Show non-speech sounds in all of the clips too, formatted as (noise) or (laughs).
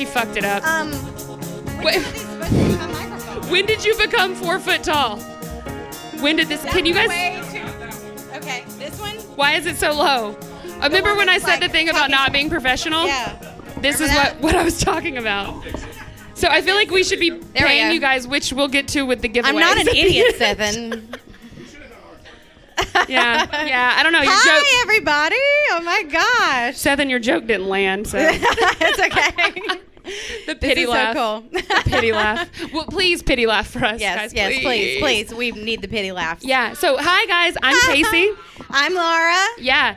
She she fucked it up. Um, Wait, these supposed to be my microphone? when did you become four foot tall? When did this? Can you guys? Way too- Okay, this one. Why is it so low? I remember when I that's said the thing about not being professional. Yeah. This is Remember what that? what I was talking about. So I feel like we should be we paying you guys, which we'll get to with the giveaway. I'm not an idiot, (laughs) Seven. yeah, yeah. I don't know. Your Hi, joke, everybody. Oh my gosh. Seth, your joke didn't land. So (laughs) it's okay. (laughs) the pity laugh. so cool. The pity laugh. Well, please pity laugh for us, yes, guys. yes, please, please. We need the pity laugh. Yeah. So hi guys, I'm (laughs) Casey. I'm Laura. Yeah.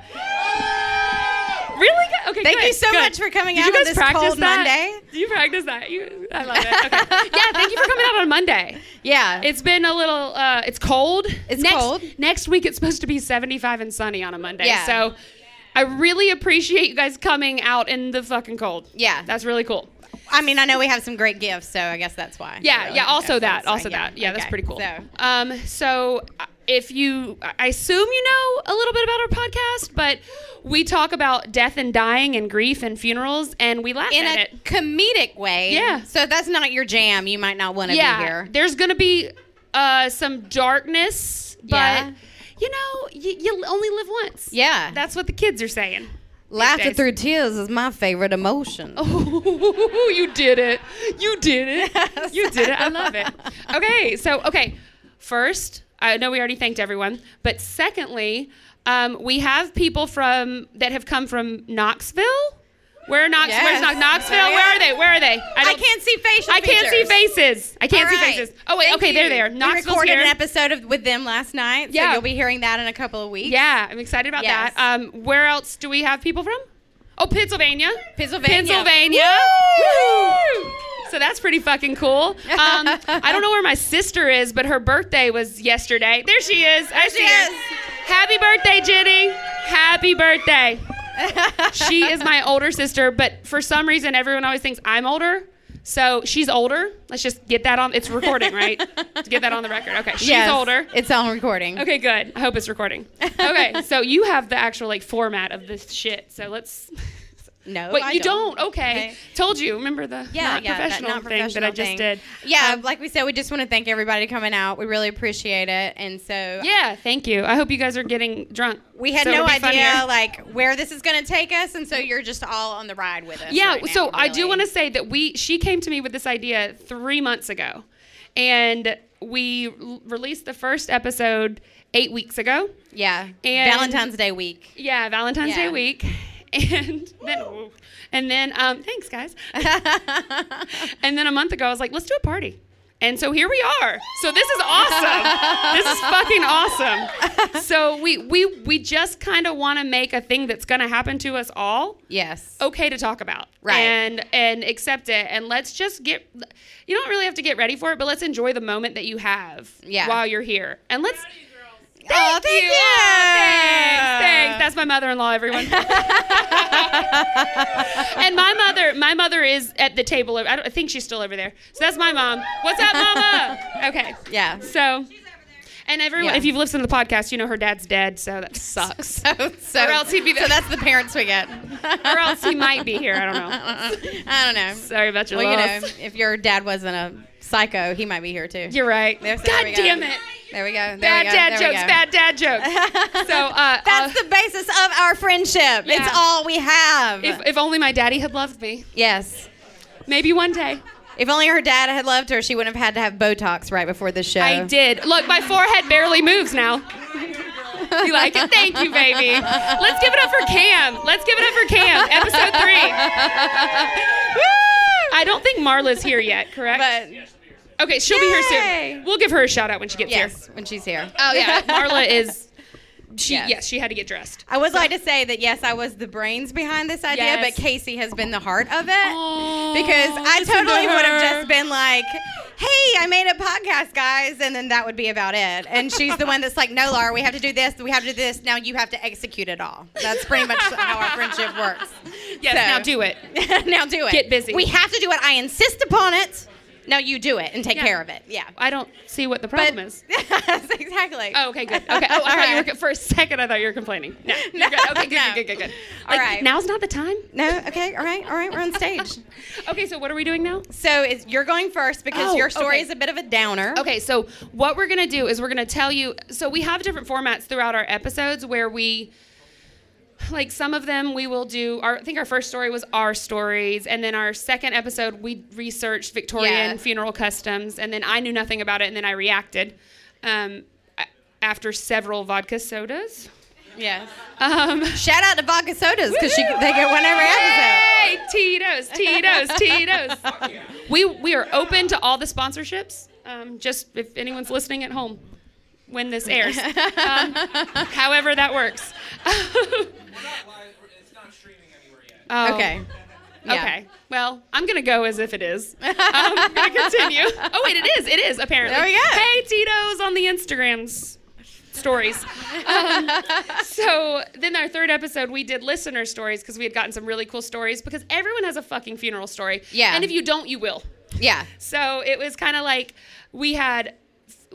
Really good. Okay. Thank good, you so good. much for coming Did out you on guys this practice cold that? Monday. Did you practice that? You, I love it. Okay. (laughs) yeah. Thank you for coming out on Monday. Yeah. It's been a little. Uh, it's cold. It's next, cold. Next week it's supposed to be 75 and sunny on a Monday. Yeah. So I really appreciate you guys coming out in the fucking cold. Yeah. That's really cool. I mean, I know we have some great gifts, so I guess that's why. Yeah. Really. Yeah. Also that. so, Also that. Yeah. That's okay. pretty cool. So, Um. So uh, if you, I assume you know a little bit about our podcast, but we talk about death and dying and grief and funerals, and we laugh in at a it. comedic way. Yeah. So if that's not your jam, you might not want to yeah, be here. there's gonna be uh, some darkness, but Yeah. you know, you, you only live once. Yeah. that's what the kids are saying. Laughter through tears is my favorite emotion. (laughs) Oh, you did it! You did it! You did it! I love it. (laughs) Okay, so okay, first, I know we already thanked everyone, but secondly, um, we have people from that have come from Knoxville. Where Knox? Yes. Where's Knox? Knoxville? Where are they? Where are they? I don't- can't see facial I can't see faces. I can't All see faces. Oh wait, Thank okay, they're there. We Knoxville's recorded here. an episode of, with them last night, so Yeah. you'll be hearing that in a couple of weeks. Yeah, I'm excited about Yes. that. Um, where else do we have people from? Oh, Pennsylvania. Pennsylvania. Pennsylvania. Woo! Woo! So that's pretty fucking cool. Um, (laughs) I don't know where my sister is, but her birthday was yesterday. There she is. I she see her. is. Happy birthday, Jenny. Happy birthday. She is my older sister, but for some reason, everyone always thinks I'm older. So she's older. Let's just get that on. It's recording, right? to get that on the record. Okay, she's Yes, older. It's on recording. Okay, good. I hope it's recording. Okay, so you have the actual like format of this shit. So let's. No, Wait, I you don't. Okay. Okay. Told you. Remember the Yeah, not yeah, that professional not thing that I just thing. did. Yeah, Um, like we said, we just want to thank everybody coming out. We really appreciate it, and so yeah. Thank you. I hope you guys are getting drunk. we had so no idea funnier. like where this is going to take us, and so you're just all on the ride with us. Yeah. right so now, I do want to say that we she came to me with this idea three months ago, and we released the first episode eight weeks ago. Yeah, And- Valentine's Day week. Yeah, Valentine's Day week. And then, and then, um, thanks guys. (laughs) and then a month ago, I was like, let's do a party. And so here we are. So this is awesome. this is fucking awesome. So we we we just kind of want to make a thing that's going to happen to us all yes. okay to talk about Right. and and accept it and let's just get you don't really have to get ready for it but let's enjoy the moment that you have Yeah. while you're here and let's Oh, thank you. Oh, thanks. Thanks. That's my mother-in-law, everyone. (laughs) and my mother, my mother is at the table. I, don't, I think she's still over there. So that's my mom. What's up, mama? (laughs) Okay. Yeah. So, and everyone, Yeah. if you've listened to the podcast, you know her dad's dead, so that sucks. (laughs) So, so, Or else he'd be the- so that's the parents we get. or else he might be here. I don't know. I don't know. Sorry about your Well, you know, if your dad wasn't a psycho, he might be here too. You're right. There- so God there go. damn it. There we go. There Bad we go. dad jokes. Bad dad jokes. (laughs) So uh, That's uh, the basis of our friendship. Yeah. It's all we have. if, if only my daddy had loved me. yes. Maybe one day. If only her dad had loved her, she wouldn't have had to have Botox right before the show. I did. Look, my forehead barely moves now. You like it? Thank you, baby. Let's give it up for Cam. Let's give it up for Cam. Episode three. (laughs) I don't think Marla's here yet, correct? But okay, she'll be here soon. We'll give her a shout out when she gets here. yes, when she's here. Oh yeah, (laughs) Marla is. She Yes. yes. she had to get dressed. I would like to say that yes, I was the brains behind this idea, Yes. but Casey has been the heart of it Aw, because I listen to totally would have just been like, "Hey, I made a podcast, guys," and then that would be about it. And she's the one that's like, "No, Laura, we have to do this. We have to do this. Now you have to execute it all." That's pretty much how our friendship works. Yes, So- now do it. (laughs) now do it. Get busy. We have to do it. I insist upon it. Now you do it and take Yeah. care of it. Yeah. I don't see what the problem But is. (laughs) yes, exactly. Oh, okay, good. Okay. Oh, I thought you were (laughs) for a second. I thought you were complaining. No, (laughs) you're good. Okay, good, No. good, good, good, good. All Like, right. Now's not the time. No. Okay. All right. All right. We're on stage. Okay, so what are we doing now? So you're going first because Oh, your story okay. is a bit of a downer. Okay, so what we're gonna do is we're gonna tell you. So we have different formats throughout our episodes where we, like some of them, we will do. Our, I think our first story was our stories, and then our second episode we researched Victorian Yeah. funeral customs, and then I knew nothing about it, and then I reacted um, after several vodka sodas. Yes. Um, Shout out to Vodka Sodas because they get one every episode. Hey, Tito's, Tito's, Tito's. We we are open to all the sponsorships. Um, just if anyone's listening at home when this airs, (laughs) um, however that works. (laughs) We're not live. It's not streaming anywhere yet. Oh, Okay. Yeah. Okay. Well, I'm gonna go as if it is. (laughs) I'm gonna continue. Oh wait, it is. It is apparently. There we go. Hey, Tito's on the Instagrams stories. Um, (laughs) so then our third episode, we did listener stories because we had gotten some really cool stories because everyone has a fucking funeral story. Yeah. And if you don't, you will. Yeah. So it was kind of like we had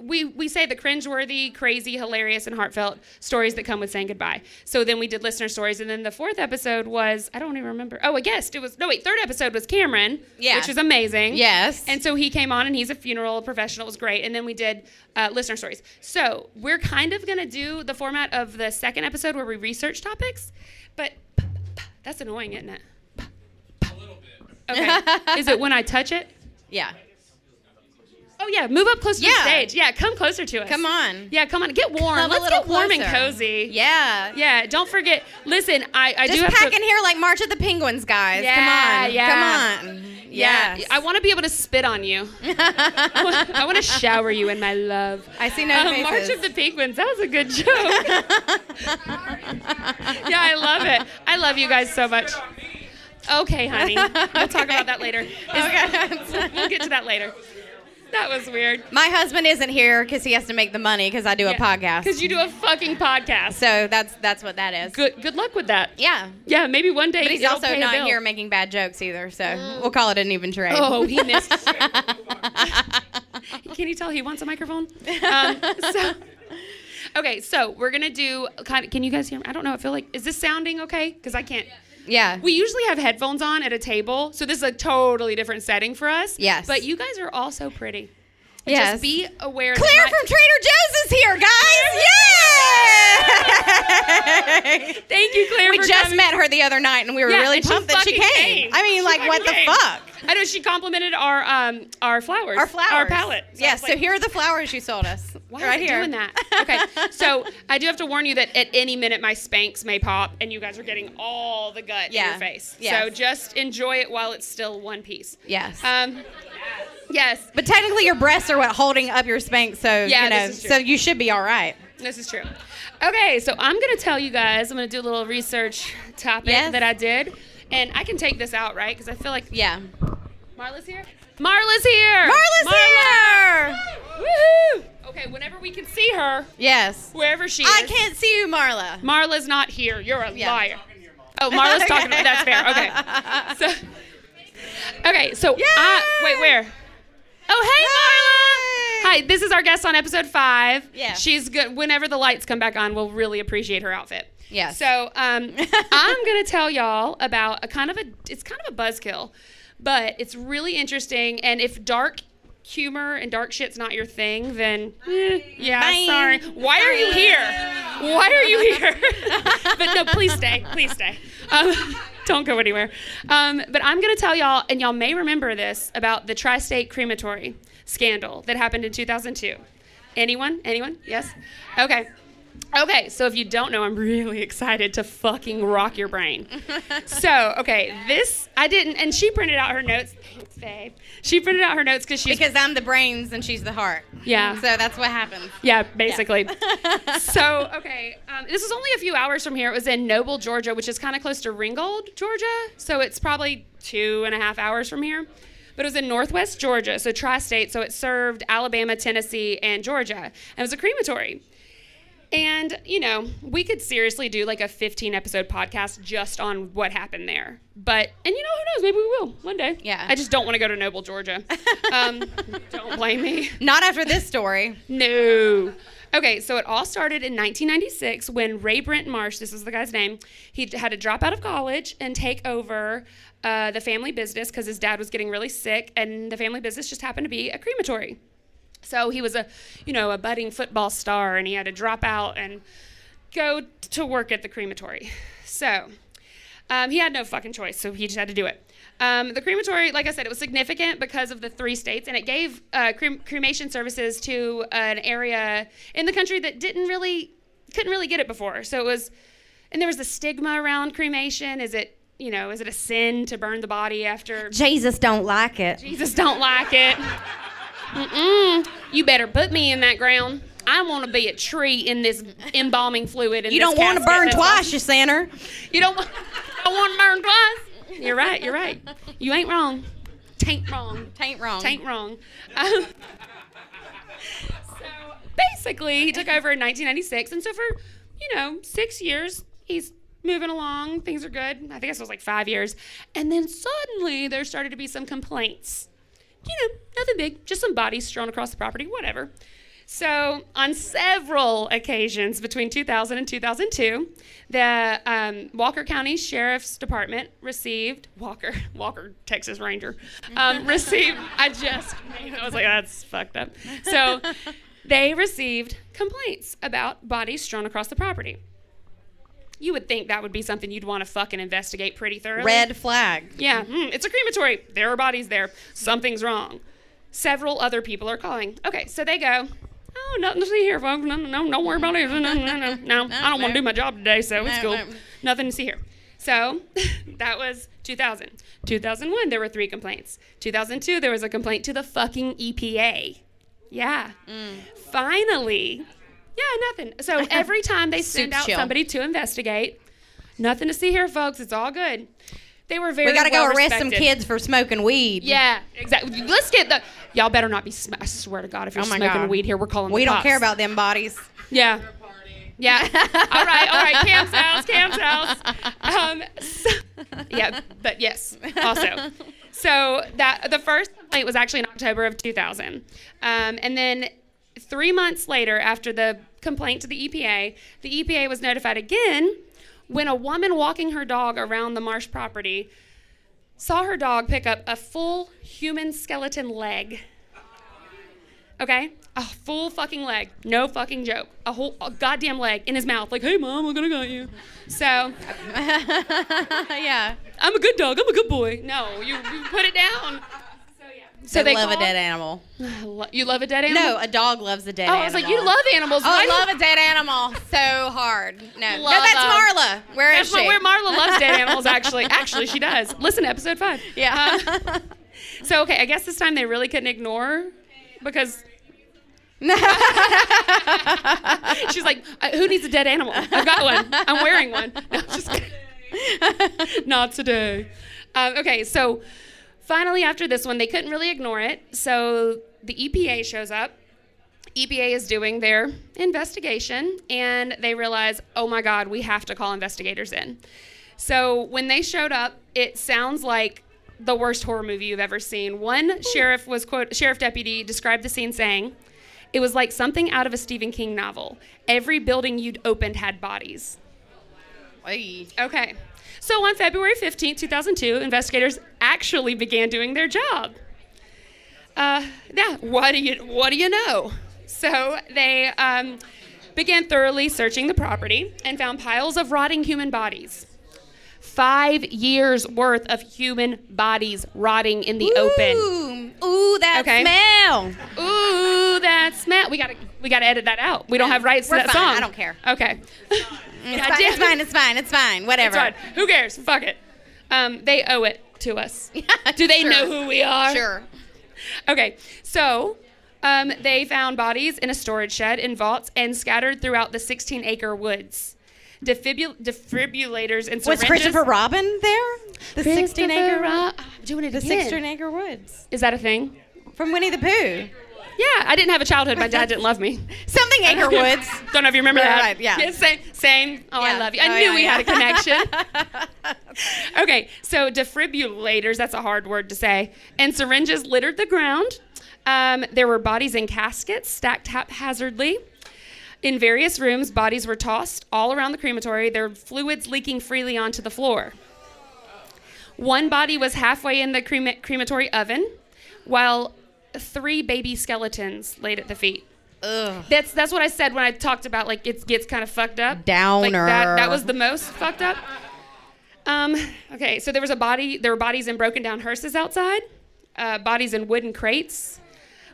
we we say the cringeworthy, crazy, hilarious, and heartfelt stories that come with saying goodbye. So then we did listener stories, and then the fourth episode was I don't even remember. Oh, a guest. It was no wait. Third episode was Cameron, Yeah. which was amazing. Yes. And so he came on, and he's a funeral professional. It was great. And then we did uh, listener stories. So we're kind of gonna do the format of the second episode where we research topics, but that's annoying, isn't it? A little bit. Okay. (laughs) Is it when I touch it? Yeah. Oh yeah, move up closer to the stage. Yeah, come closer to us. Come on. Yeah, come on. Get warm. Come Let's little get warm and cozy. Yeah. Yeah. Don't forget. Listen, I, I Just do have pack to. in here like March of the Penguins, guys. Yeah, Come on. yeah. Come on. yeah, Yes. I want to be able to spit on you. (laughs) I want to shower you in my love. I see no Um, faces. March of the Penguins. That was a good joke. (laughs) yeah, I love it. I love you guys so much. Okay, honey. We'll talk about that later. (laughs) okay. We'll get to that later. (laughs) That was weird. My husband isn't here because he has to make the money because I do a podcast. Because you do a fucking podcast. so that's that's what that is. Good good luck with that. Yeah. Yeah, maybe one day. But he's also not here making bad jokes either, so we'll call it an even trade. Oh, he missed. (laughs) Can you tell he wants a microphone? Um, so, okay, so we're gonna do kind of. Can you guys hear? Me? I don't know. I feel like is this sounding okay? Because I can't. yeah. We usually have headphones on at a table, so this is a totally different setting for us. Yes. But you guys are all so pretty. Yes. Just be aware. Claire my- from Trader Joe's is here, guys! Yay! Thank you, Claire. we just coming. met her the other night, and we were Yeah, really pumped that she came. came. I mean, She like, what the came. fuck? I know she complimented our um our flowers. Our flowers. Our palette. So yes. was so here are the flowers you sold us. (laughs) Why right it here. doing that? Okay, so I do have to warn you that at any minute my Spanx may pop, and you guys are getting all the gut in your face. Yes. So just enjoy it while it's still one piece. Yes. Um, yes, but technically, your breasts are what holding up your spank, so Yeah, you know, this is true. so you should be all right. this is true. Okay, so I'm gonna tell you guys. I'm gonna do a little research topic Yes. that I did, and I can take this out right because I feel like Yeah. Marla's here. Marla's here. Marla's here. Woohoo! Okay, whenever we can see her, Yes. wherever she is. I can't see you, Marla. Marla's not here. You're a Yeah. liar. (laughs) Oh, Marla's talking. That's fair. Okay. (laughs) So, okay. So, I, wait, where? Oh, hey, Marla. Hi. This is our guest on episode five. Yeah. She's good. Whenever the lights come back on, we'll really appreciate her outfit. Yes. So, um, (laughs) I'm gonna tell y'all about a kind of a. It's kind of a buzzkill, but it's really interesting. And if dark humor and dark shit's not your thing, then eh, yeah, Bye. sorry. Why are you here? Why are you here? (laughs) but no, please stay. Please stay. Um, (laughs) don't go anywhere. Um, but I'm going to tell y'all, and y'all may remember this about the tri state crematory scandal that happened in 2002. Anyone? Anyone? Yes? Okay. Okay, so if you don't know, I'm really (laughs) excited to fucking rock your brain. so, okay, this I didn't, and she printed out her notes. Thanks, babe. She printed out her notes because she's Because I'm the brains and she's the heart. Yeah. So that's what happens. yeah, basically. (laughs) (laughs) so, okay, um, this was only a few hours from here. It was in Noble, Georgia, which is kind of close to Ringgold, Georgia. So it's probably two and a half hours from here. But it was in Northwest Georgia, so tri-state. So it served Alabama, Tennessee, and Georgia. And it was a crematory. And, you know, we could seriously do like a 15 episode podcast just on what happened there. But, and you know, who knows? Maybe we will one day. Yeah. I just don't want to go to Noble, Georgia. (laughs) Um, don't blame me. Not after this story. No. Okay, so it all started in 1996 when Ray Brent Marsh, this is the guy's name, he had to drop out of college and take over uh, the family business because his dad was getting really sick, and the family business just happened to be a crematory. So he was a, you know, a budding football star, and he had to drop out and go to work at the crematory. So um, he had no fucking choice, so he just had to do it. Um, the crematory, like I said, it was significant because of the three states, and it gave uh, crem- cremation services to an area in the country that didn't really, couldn't really get it before. So it was, and there was a stigma around cremation. Is it, you know, is it a sin to burn the body after Jesus don't like it. Jesus don't like it. Mm-mm. You better put me in that ground. I want to be a tree in this embalming fluid. In You don't want to burn twice, you sinner. you don't, want- want to burn twice. You're right. You're right. You ain't wrong. Tain't wrong. Tain't wrong. Tain't wrong. Um, so basically, he took over in 1996, and so for you know six years, he's moving along. Things are good. I think it was like five years, and then suddenly there started to be some complaints. You know, nothing big, just some bodies strewn across the property, whatever. So, on several occasions between 2000 and 2002, the um, Walker County Sheriff's Department received Walker, (laughs) Walker, Texas Ranger, um, (laughs) received. I just, I was like, that's fucked up. So, they received complaints about bodies strewn across the property. You would think that would be something you'd want to fucking investigate pretty thoroughly. Red flag. Yeah, mm, it's a crematory. There are bodies there. Something's wrong. Several other people are calling. Okay, so they go. Oh, nothing to see here, folks. No, no, no, don't worry about it. No, no, no, no. no (laughs) I don't want to do my job today, so it's cool. no. Nothing to see here. So (laughs) that was 2000. 2001, there were three complaints. 2002, there was a complaint to the fucking EPA. Yeah. Mm. Finally. Yeah, nothing. So every time they send Super out chill. somebody to investigate, nothing to see here, folks. It's all good. They were very We gotta go well arrest some kids for smoking weed. Yeah, exactly. Let's get the. Y'all better not be. Sm- I swear to God, if you're Oh smoking God. weed here, we're calling. We the don't cops. care about them bodies. Yeah. Yeah. (laughs) all right. All right. Cam's house. Cam's house. (laughs) Um, so- yeah. But yes. Also. So that the first complaint was actually in October of 2000, um, and then three months later, after the complaint to the EPA, the EPA was notified again when a woman walking her dog around the marsh property saw her dog pick up a full human skeleton leg. Okay? A full fucking leg. No fucking joke. A whole a goddamn leg in his mouth. Like, hey, mom, I'm gonna got you. So, (laughs) yeah. I'm a good dog. I'm a good boy. No, you, you put it down. So, they, they love a dead animal. You love a dead animal? No, a dog loves a dead Oh, animal. I was like, you love animals. Oh, I love a dead animal so hard. No, no, that's Marla. Where That's is she? where Marla loves dead (laughs) animals, actually. Actually, she does. Listen to episode five. Yeah. Um, so, okay, I guess this time they really couldn't ignore because (laughs) she's like, "Uh, who needs a dead animal? I've got one. I'm wearing one. (laughs) No, just kidding. Not today. Um, okay, so finally, after this one, they couldn't really ignore it. So the EPA shows up. EPA is doing their investigation, and they realize, oh my God, we have to call investigators in. So when they showed up, it sounds like the worst horror movie you've ever seen. One sheriff was quote sheriff deputy described the scene saying, "It was like something out of a Stephen King novel. Every building you'd opened had bodies." Oy. Okay. So on February 15th, 2002, investigators actually began doing their job. Uh, yeah, what do you what do you know? So they um, began thoroughly searching the property and found piles of rotting human bodies. Five years worth of human bodies rotting in the open. Ooh, ooh, that Okay. smell. Ooh, that Smith. We gotta we gotta edit that out. We don't have rights We're to that fine. song. I don't care. Okay. (laughs) It's fine, it's fine. It's fine. It's fine. Whatever. That's fine. Who cares? Fuck it. Um, they owe it to us. (laughs) Do they Sure. know who we are? Sure. Okay, so um, they found bodies in a storage shed in vaults and scattered throughout the 16 acre woods. Defibul- defibrillators and Was. Christopher Robin there? The 16 acre Ro- I'm doing it The again. 16 acre woods Is that a thing? from Winnie the Pooh. Yeah, I didn't have a childhood. My dad didn't love me. Something acre woods. (laughs) Don't know if you remember that. right, yeah. same. Same. Oh, I love you. I Oh, knew yeah, we yeah. had a connection. (laughs) okay, so defibrillators, that's a hard word to say, and syringes littered the ground. Um, there were bodies in caskets stacked haphazardly. In various rooms, bodies were tossed all around the crematory, their fluids leaking freely onto the floor. One body was halfway in the crema- crematory oven, while three baby skeletons laid at the feet. Ugh. That's that's what I said when I talked about like it gets kind of fucked up. Like Downer. that, that was the most fucked up. Um, okay, so there was a body. There were bodies in broken down hearses outside. Uh, bodies in wooden crates.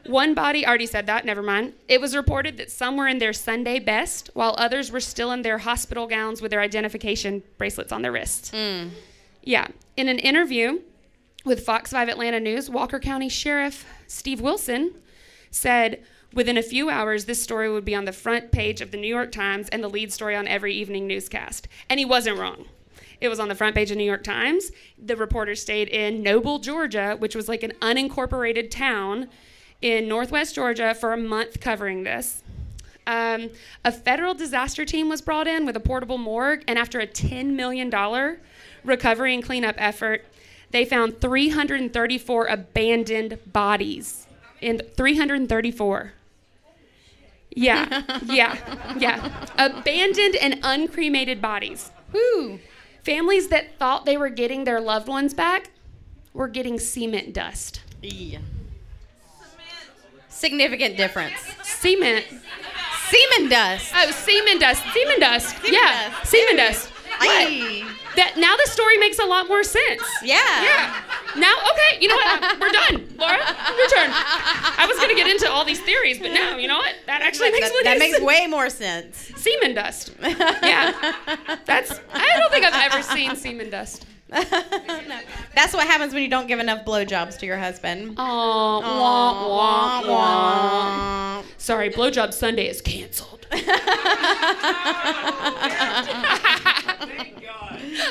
One body already said that. Never mind. It was reported that some were in their Sunday best, while others were still in their hospital gowns with their identification bracelets on their wrists. Yeah. In an interview with Fox 5 Atlanta News, Walker County Sheriff Steve Wilson said within a few hours, this story would be on the front page of the New York Times and the lead story on every evening newscast. And he wasn't wrong. It was on the front page of the New York Times. The reporter stayed in Noble, Georgia, which was like an unincorporated town in northwest Georgia for a month covering this. Um, a federal disaster team was brought in with a portable morgue, and after a $10 million recovery and cleanup effort, they found 334 abandoned bodies. In 334. Yeah, (laughs) yeah, yeah. Abandoned and uncremated bodies. Whew. Families that thought they were getting their loved ones back were getting cement dust. Yeah. Significant difference. Cement. Semen dust. Oh, semen dust. Semen dust. yeah, dust. semen dust. What? That now the story makes a lot more sense. Yeah. Yeah. Now, okay, you know what? We're done. Laura, your turn. I was gonna get into all these theories, but now you know what? That actually makes That, that makes sense. way more sense. semen dust. Yeah. That's. I don't think I've ever seen semen dust. no. That's what happens when you don't give enough blowjobs to your husband. Oh, wah, wah, wah. Sorry, blowjob Sunday is canceled. (laughs)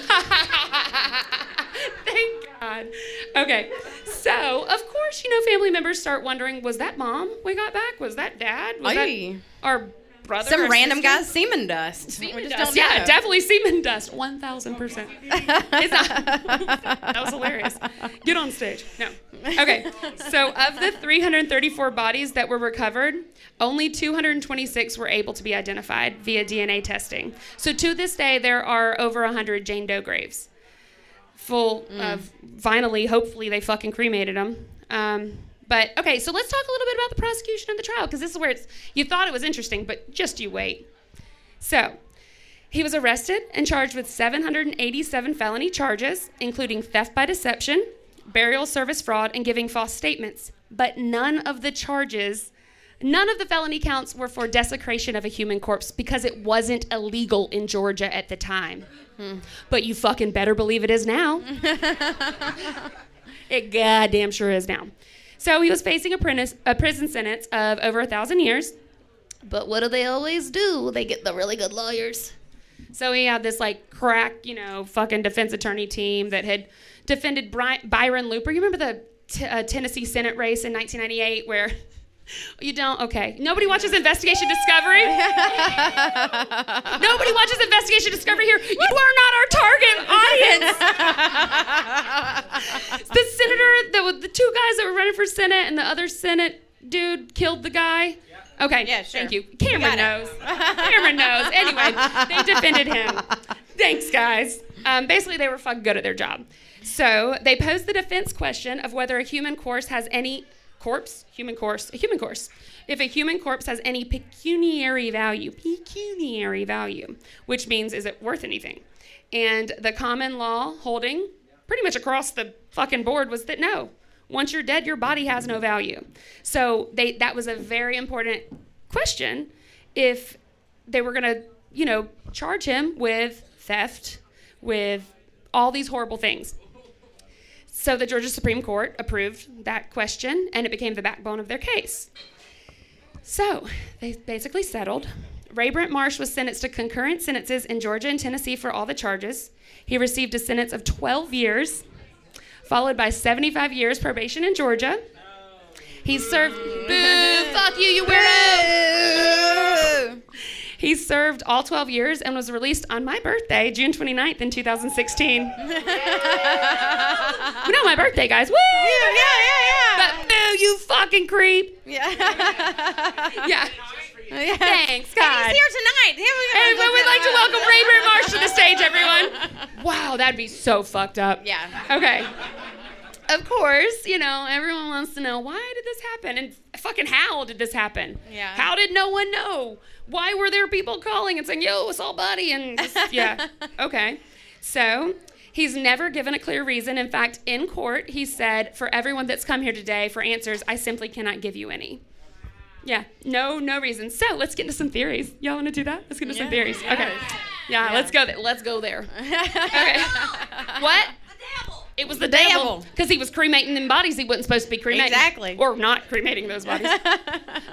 (laughs) Thank God. Okay, so of course, you know, family members start wondering: Was that mom we got back? Was that dad? Was Aye. that our brother? Some random sister? guy's semen dust. Semen just dust. Yeah, know. definitely semen dust. One thousand percent. (laughs) That was hilarious. Get on stage. No. Okay. So of the 334 bodies that were recovered, only 226 were able to be identified via DNA testing. So to this day, there are over 100 Jane Doe graves, full of finally, hopefully, they fucking cremated them. Um, but okay, so let's talk a little bit about the prosecution and the trial because this is where it's. You thought it was interesting, but just you wait. So, he was arrested and charged with 787 felony charges, including theft by deception, burial service fraud, and giving false statements. But none of the charges, none of the felony counts were for desecration of a human corpse because it wasn't illegal in Georgia at the time. Hmm. But you fucking better believe it is now. (laughs) It goddamn sure is now. So he was facing a, prin- a prison sentence of over a thousand years. But what do they always do? They get the really good lawyers. So he had this like crack, you know, fucking defense attorney team that had defended Byron Looper. You remember the t- uh, Tennessee Senate race in 1998 where you don't? Okay. Nobody watches Investigation Discovery. Nobody watches Investigation Discovery here. You are not our target audience. the senator, the, the two guys that were running for Senate and the other Senate dude killed the guy. Okay, Yeah, sure. thank you. Cameron knows. Cameron knows. Anyway, they defended him. Thanks, guys. Um, basically, they were fucking good at their job. So they posed the defense question of whether a human corpse has any corpse, human corpse, a human corpse. If a human corpse has any pecuniary value, pecuniary value, which means is it worth anything? And the common law holding, pretty much across the fucking board, was that no, Once you're dead, your body has no value. So they that was a very important question if they were going to, you know, charge him with theft, with all these horrible things. So the Georgia Supreme Court approved that question and it became the backbone of their case. So they basically settled. Ray Brent Marsh was sentenced to concurrent sentences in Georgia and Tennessee for all the charges. He received a sentence of 12 years, followed by 75 years probation in Georgia. He served. Boo! Fuck you, you weirdo! He served all 12 years and was released on my birthday, June 29th in 2016. We know my birthday, guys. Woo! Yeah, yeah, yeah. But boo, you fucking creep. yeah. (laughs) Yeah. yeah. Thanks, And God. he's here tonight. Here we. And we would like to welcome Ray Brent Marsh to the stage, everyone. (laughs) Wow, that'd be so fucked up. Yeah. Okay. Of course, you know, everyone wants to know why did this happen? And fucking how did this happen? Yeah. How did no one know? Why were there people calling and saying, yo, it's all buddy? And just, yeah. (laughs) Okay. So he's never given a clear reason. In fact, in court, he said, for everyone that's come here today for answers, I simply cannot give you any. Yeah, no, no reason. So let's get into some theories. Y'all want to do that? Let's get into some Yeah. theories. Okay. Yeah, let's go. There. Let's go there. (laughs) Okay. what? It was the devil devil. because he was cremating them bodies he wasn't supposed to be cremating. Exactly. Or not cremating those bodies. (laughs)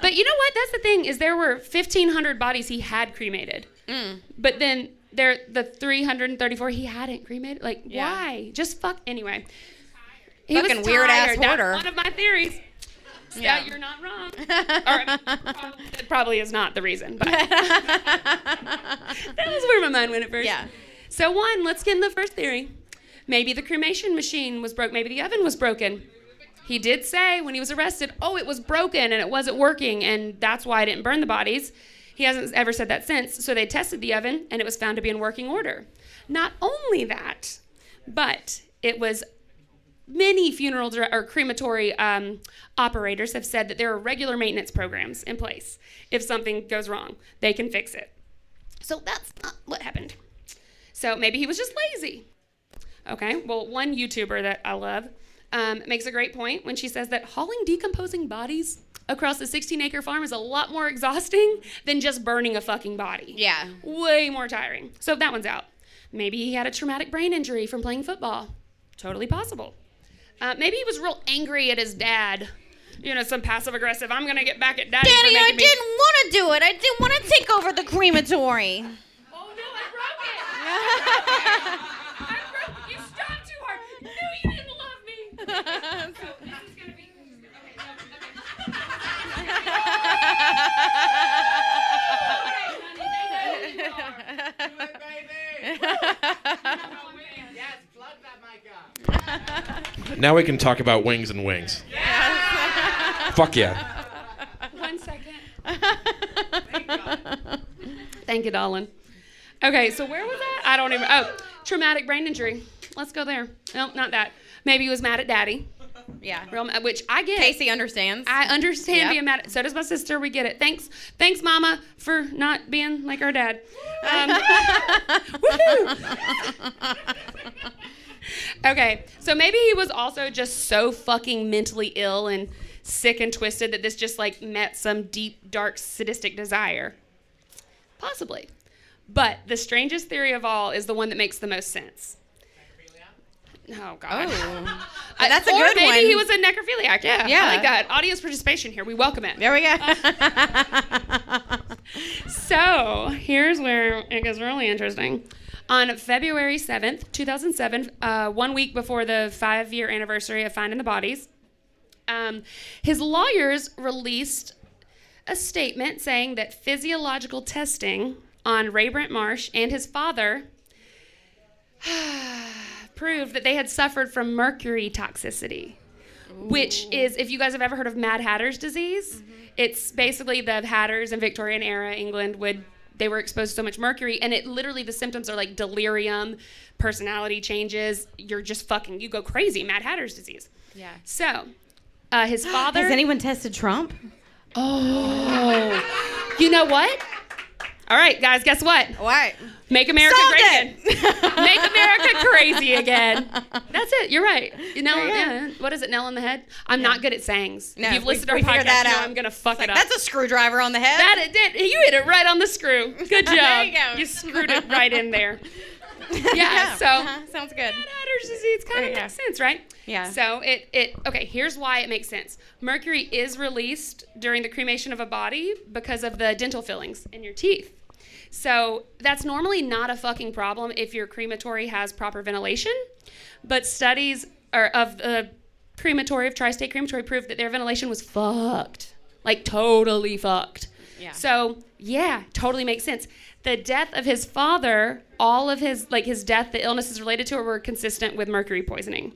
but you know what? That's the thing is there were 1,500 bodies he had cremated, Mm. but then there the 334 he hadn't cremated. Like Yeah. why? Just fuck anyway. He Fucking weird-ass tired. That's hoarder. one of my theories. Yeah, Yeah. you're not wrong. (laughs) or, um, probably, it probably is not the reason, but (laughs) that was where my mind went at first. Yeah. So one, let's get in the first theory. Maybe the cremation machine was broke. Maybe the oven was broken. He did say when he was arrested, "Oh, it was broken and it wasn't working, and that's why I didn't burn the bodies." He hasn't ever said that since. So they tested the oven, and it was found to be in working order. Not only that, but it was many funeral or crematory um, operators have said that there are regular maintenance programs in place. If something goes wrong, they can fix it. So that's not what happened. So maybe he was just lazy. Okay, well, one YouTuber that I love um, makes a great point when she says that hauling decomposing bodies across a 16 acre farm is a lot more exhausting (laughs) than just burning a fucking body. Yeah. Way more tiring. So that one's out. Maybe he had a traumatic brain injury from playing football. Totally possible. Uh, maybe he was real angry at his dad. You know, some passive aggressive. I'm gonna get back at daddy. Daddy, I didn't want to do it. I didn't want to take over the crematory. (laughs) Oh no, I broke it. (laughs) I broke it. You stopped too hard. No, you didn't love me. So this is gonna be. Okay, Now we can talk about wings and wings. Fuck yeah. One second. Thank you, darling. Okay, so where was that? I don't even. Oh, traumatic brain injury. Let's go there. Nope, not that. Maybe he was mad at daddy. Yeah. Real which I get. Casey understands. I understand Yep. being mad. So does my sister. We get it. Thanks, thanks, Mama, for not being like our dad. Um, (laughs) okay, so maybe he was also just so fucking mentally ill and sick and twisted that this just like met some deep, dark, sadistic desire. Possibly, but the strangest theory of all is the one that makes the most sense. Oh God. oh. (laughs) I- That's a good maybe one. he was a necrophiliac. Yeah, Yeah. I like that. Audience participation here. We welcome it. There we go. (laughs) So here's where it gets really interesting. On February 7th, 2007, uh, one week before the five year anniversary of finding the bodies, um, his lawyers released a statement saying that physiological testing on Ray Brent Marsh and his father (sighs) (sighs) proved that they had suffered from mercury toxicity, which is, if you guys have ever heard of Mad Hatter's disease, it's basically the Hatters in Victorian era England would they were exposed to so much mercury, and it literally the symptoms are like delirium, personality changes. You're just fucking, you go crazy. Mad Hatter's disease. yeah. So, uh, his (gasps) father. Has anyone tested Trump? Oh, you know what? All right, guys, guess what? What? Make America great it. again. Make America crazy again. That's it. You're right. You know, yeah. What is it? Nail on the head. I'm not good at sayings. No, if you've we- listened to our podcast, that out. I'm gonna fuck it up. That's a screwdriver on the head. that it did. You hit it right on the screw. Good job. (laughs) There you go. You screwed it right in there. (laughs) Yeah. Yeah, So. uh-huh, sounds good. Disease kind of makes sense, right? Yeah. So it it okay. Here's why it makes sense. Mercury is released during the cremation of a body because of the dental fillings in your teeth. So that's normally not a fucking problem if your crematory has proper ventilation, but studies are of the crematory of Tri-State Crematory proved that their ventilation was fucked, like totally fucked. Yeah. So yeah, totally makes sense. The death of his father, all of his like his death, the illnesses related to it were consistent with mercury poisoning.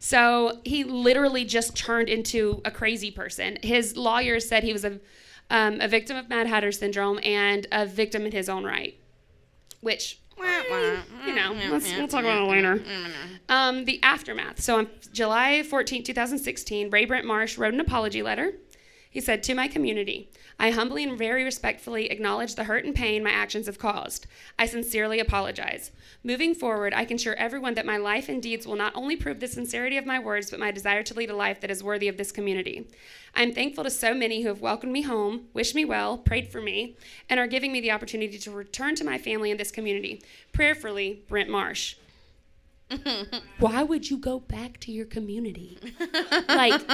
So he literally just turned into a crazy person. His lawyers said he was a, um, a victim of Mad Hatter syndrome and a victim in his own right, which, you know, let's, we'll talk about it later. Um, the aftermath. So on July 14, 2016, Ray Brent Marsh wrote an apology letter. He said, To my community, I humbly and very respectfully acknowledge the hurt and pain my actions have caused. I sincerely apologize. Moving forward, I can assure everyone that my life and deeds will not only prove the sincerity of my words, but my desire to lead a life that is worthy of this community. I am thankful to so many who have welcomed me home, wished me well, prayed for me, and are giving me the opportunity to return to my family and this community. Prayerfully, Brent Marsh. (laughs) Why would you go back to your community? Like, (laughs)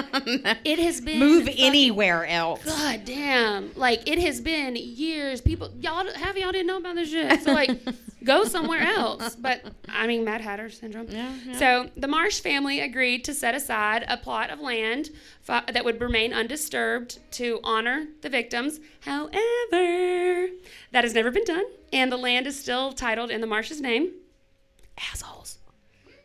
it has been Move fucking- anywhere else. God damn. Like it has been years. People y'all have y'all didn't know about this shit. So like (laughs) go somewhere else. But I mean Mad Hatter syndrome. Yeah. So the Marsh family agreed to set aside a plot of land that would remain undisturbed to honor the victims. However, that has never been done and the land is still titled in the Marsh's name. Assholes.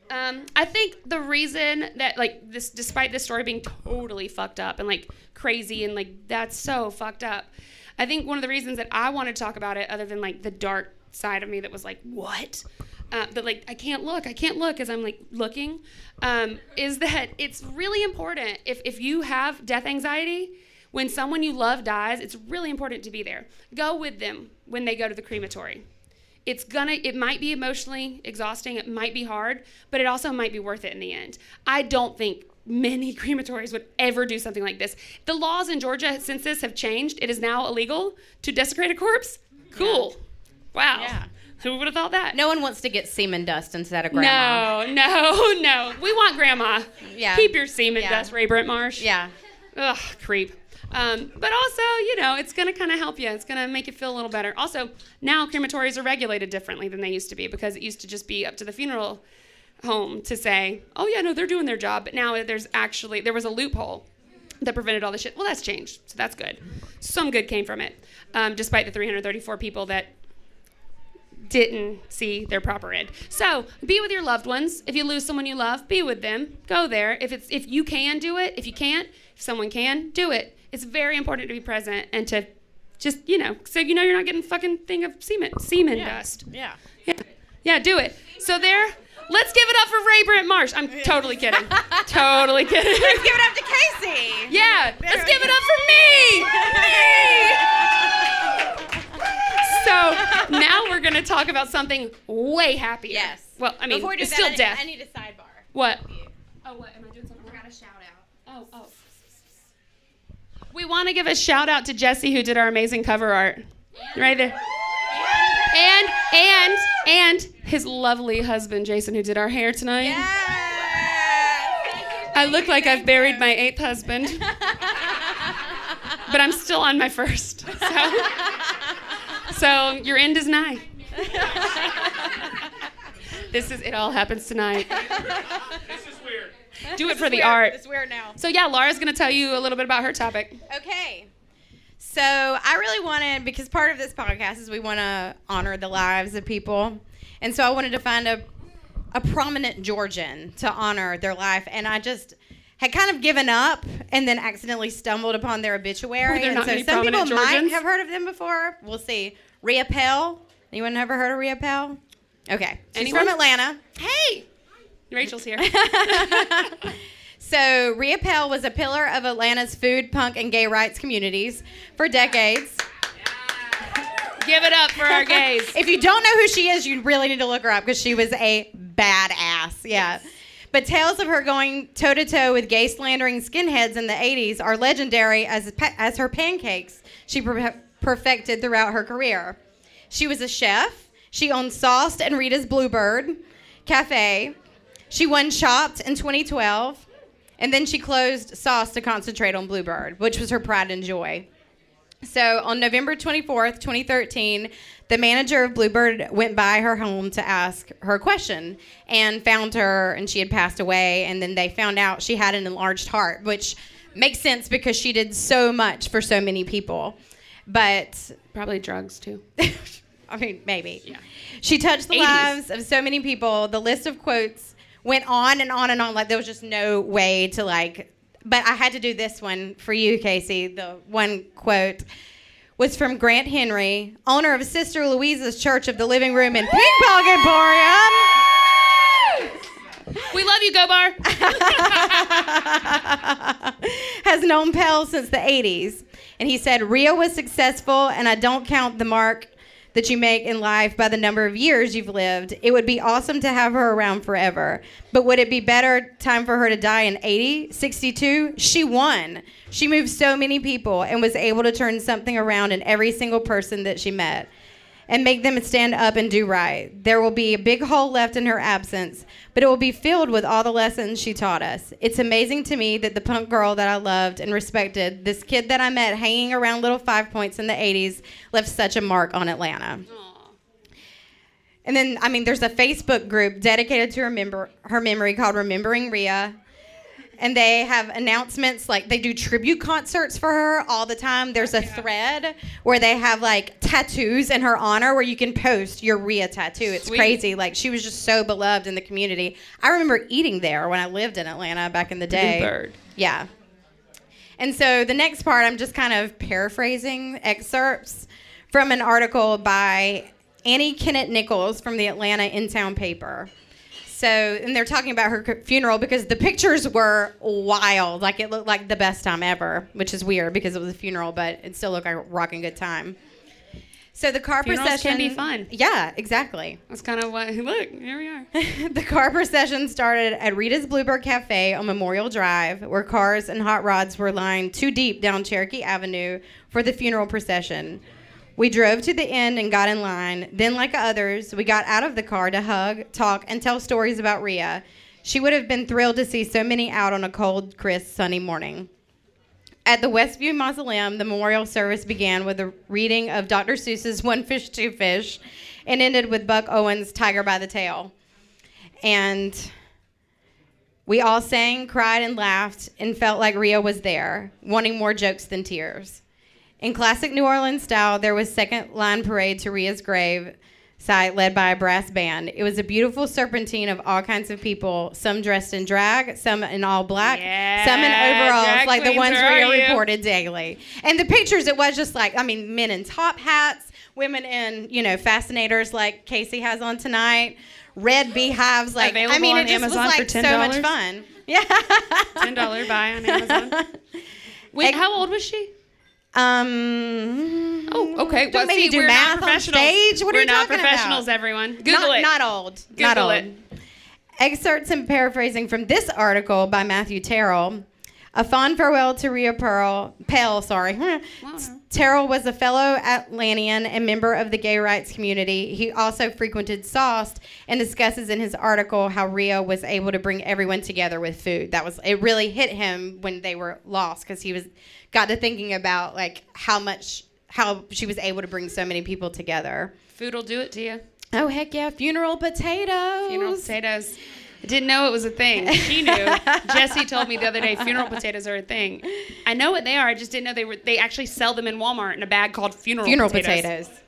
Um, I think the reason that like this, despite this story being totally fucked up and like crazy and like that's so fucked up, I think one of the reasons that I wanted to talk about it, other than like the dark side of me that was like, what? Uh, that like I can't look, I can't look as I'm like looking, um, is that it's really important if if you have death anxiety. When someone you love dies, it's really important to be there. Go with them when they go to the crematory it's gonna it might be emotionally exhausting it might be hard but it also might be worth it in the end i don't think many (laughs) crematories would ever do something like this the laws in georgia since this have changed it is now illegal to desecrate a corpse cool wow Yeah. who would have thought that No one wants to get semen dust instead of grandma. no no (laughs) no we want grandma Yeah. keep your semen Yeah. dust ray brent marsh Yeah. Ugh, creep. Um, but also, you know, it's going to kind of help you. It's going to make you feel a little better. Also, now crematories are regulated differently than they used to be because it used to just be up to the funeral home to say, oh, yeah, no, they're doing their job. But now there's actually, there was a loophole that prevented all this shit. Well, that's changed. So that's good. Some good came from it, um, despite the 334 people that didn't see their proper end. So be with your loved ones. If you lose someone you love, be with them. Go there. If it's if you can do it, if you can't, if someone can, do it. It's very important to be present and to just you know, so you know you're not getting fucking thing of semen semen dust. Yeah. Yeah, yeah, do it. So there. Let's give it up for Ray Brent Marsh. I'm totally (laughs) kidding. totally kidding. Let's give it up to Casey. Yeah, let's give it up for me. me. (laughs) so now we're gonna talk about something way happier. Yes. Well, I mean, Before we do it's that, still I need, death. I need a sidebar. what? Oh, what? Am I doing something? We got a shout out. Oh, oh. We want to give a shout out to Jesse who did our amazing cover art. Right there. And and and his lovely husband Jason who did our hair tonight. I look like I've buried my eighth husband, but I'm still on my first. So, so your end is nigh. This is it. All happens tonight. This is weird. (laughs) Do it for the art. It's weird now. So yeah, Laura's gonna tell you a little bit about her topic. Okay. So I really wanted because part of this podcast is we want to honor the lives of people, and so I wanted to find a a prominent Georgian to honor their life, and I just had kind of given up and then accidentally stumbled upon their obituary. And so some people prominent might have heard of them before. We'll see. Ria Pell. Anyone ever heard of Ria Pell? Okay. She's Anyone? from Atlanta. Hey, Rachel's here. (laughs) So Ria Pell was a pillar of Atlanta's food, punk, and gay rights communities for decades. Give it up for our gays. (laughs) If you don't know who she is, you really need to look her up because she was a badass. Yeah. But tales of her going toe to toe with gay slandering skinheads in the 80s are legendary as, as her pancakes she per- perfected throughout her career. She was a chef. She owned Sauced and Ria's Bluebird Cafe. She won Chopped in 2012. And then she closed Sauce to concentrate on Bluebird, which was her pride and joy. So on November 24th, 2013, the manager of Bluebird went by her home to ask her a question and found her, and she had passed away. And then they found out she had an enlarged heart, which makes sense because she did so much for so many people. But Probably drugs too. (laughs) I mean, maybe. Yeah. She touched the 80s. lives of so many people. The list of quotes went on and on and on. Like there was just no way to like. But I had to do this one for you, Casey. The one quote was from Grant Henry, owner of Sister Louisa's Church of the Living Room in Ping Pong Emporium. We love you, Go Bar. (laughs) has known Pell since the 80s. And he said, Ria was successful, and I don't count the mark that you make in life by the number of years you've lived. It would be awesome to have her around forever. But would it be better time for her to die in 80, 62? She won. She moved so many people and was able to turn something around in every single person that she met and make them stand up and do right. There will be a big hole left in her absence, but it will be filled with all the lessons she taught us. It's amazing to me that the punk girl that I loved and respected, this kid that I met hanging around Little Five Points in the 80s, left such a mark on Atlanta. And then, I mean, there's a Facebook group dedicated to remember her memory called Remembering Ria. And they have announcements like they do tribute concerts for her all the time. There's a thread where they have like tattoos in her honor where you can post your Ria tattoo. It's Sweet. crazy. Like she was just so beloved in the community. I remember eating there when I lived in Atlanta back in the day. Bluebird. Yeah. And so the next part, I'm just kind of paraphrasing excerpts from an article by Annie Kennett Nichols from the Atlanta In Town paper. So, and they're talking about her funeral because the pictures were wild. Like it looked like the best time ever, which is weird because it was a funeral, but it still looked like a rocking good time. So the car Funerals procession can be fun. Yeah, exactly. That's kind of what. (laughs) Look, here we are. (laughs) the car procession started at Ria's Bluebird Cafe on Memorial Drive, where cars and hot rods were lined two deep down Cherokee Avenue for the funeral procession. We drove to the end and got in line. Then, like others, we got out of the car to hug, talk, and tell stories about Ria. She would have been thrilled to see so many out on a cold, crisp, sunny morning. At the Westview Mausoleum, the memorial service began with a reading of Dr. Seuss's One Fish, Two Fish and ended with Buck Owens' Tiger by the Tail. And we all sang, cried, and laughed and felt like Ria was there, wanting more jokes than tears. In classic New Orleans style, there was second line parade to Ria's grave site led by a brass band. It was a beautiful serpentine of all kinds of people, some dressed in drag, some in all black, Yeah, some in overalls, like the ones Ria reported daily. And the pictures, it was just like, I mean, men in top hats, women in, you know, fascinators like Casey has on tonight, red beehives. Like, I Available mean, on it just Amazon was like so much $10? fun. (laughs) Yeah. Ten dollar buy on (laughs) Amazon. Wait, how old was she? Um. Oh, okay. Well, make see, do we're math not on stage. What are we're you not talking professionals, about? everyone. Google not, it. Not old. not Google old. it. Excerpts and paraphrasing from this article by Matthew Terrell. A fond farewell to Ria Pearl, Pell, sorry. (laughs) Terrell was a fellow Atlantean and member of the gay rights community. He also frequented Sauced and discusses in his article how Ria was able to bring everyone together with food. That was it really hit him when they were lost because he was got to thinking about like how much how she was able to bring so many people together. Food will do it to you. Oh heck yeah, funeral potatoes. Funeral potatoes. I didn't know it was a thing. (laughs) She knew. Jesse told me the other day funeral (laughs) potatoes are a thing. I know what they are. I just didn't know they were. They actually sell them in Walmart in a bag called funeral Funeral potatoes. potatoes.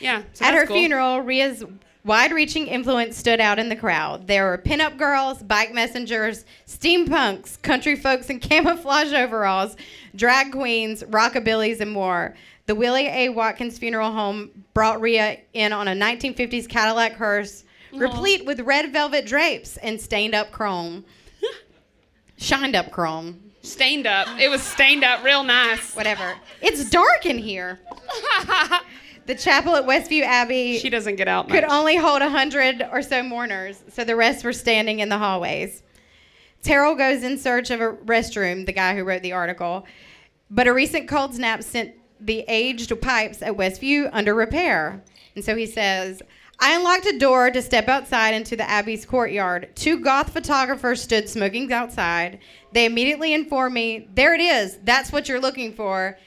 Yeah. so At her cool. funeral, Ria's wide reaching influence stood out in the crowd. There were pinup girls, bike messengers, steampunks, country folks in camouflage overalls, drag queens, rockabillys, and more. The Willie A. Watkins Funeral Home brought Ria in on a 1950s Cadillac hearse, replete with red velvet drapes and stained up chrome. (laughs) Shined up chrome. stained up. It was stained up real nice. Whatever. It's dark in here. (laughs) The chapel at Westview Abbey She doesn't get out much. could only hold a hundred or so mourners, so the rest were standing in the hallways. Terrell goes in search of a restroom, the guy who wrote the article, but a recent cold snap sent the aged pipes at Westview under repair. And so he says, I unlocked a door to step outside into the Abbey's courtyard. Two goth photographers stood smoking outside. They immediately informed me, There it is. That's what you're looking for.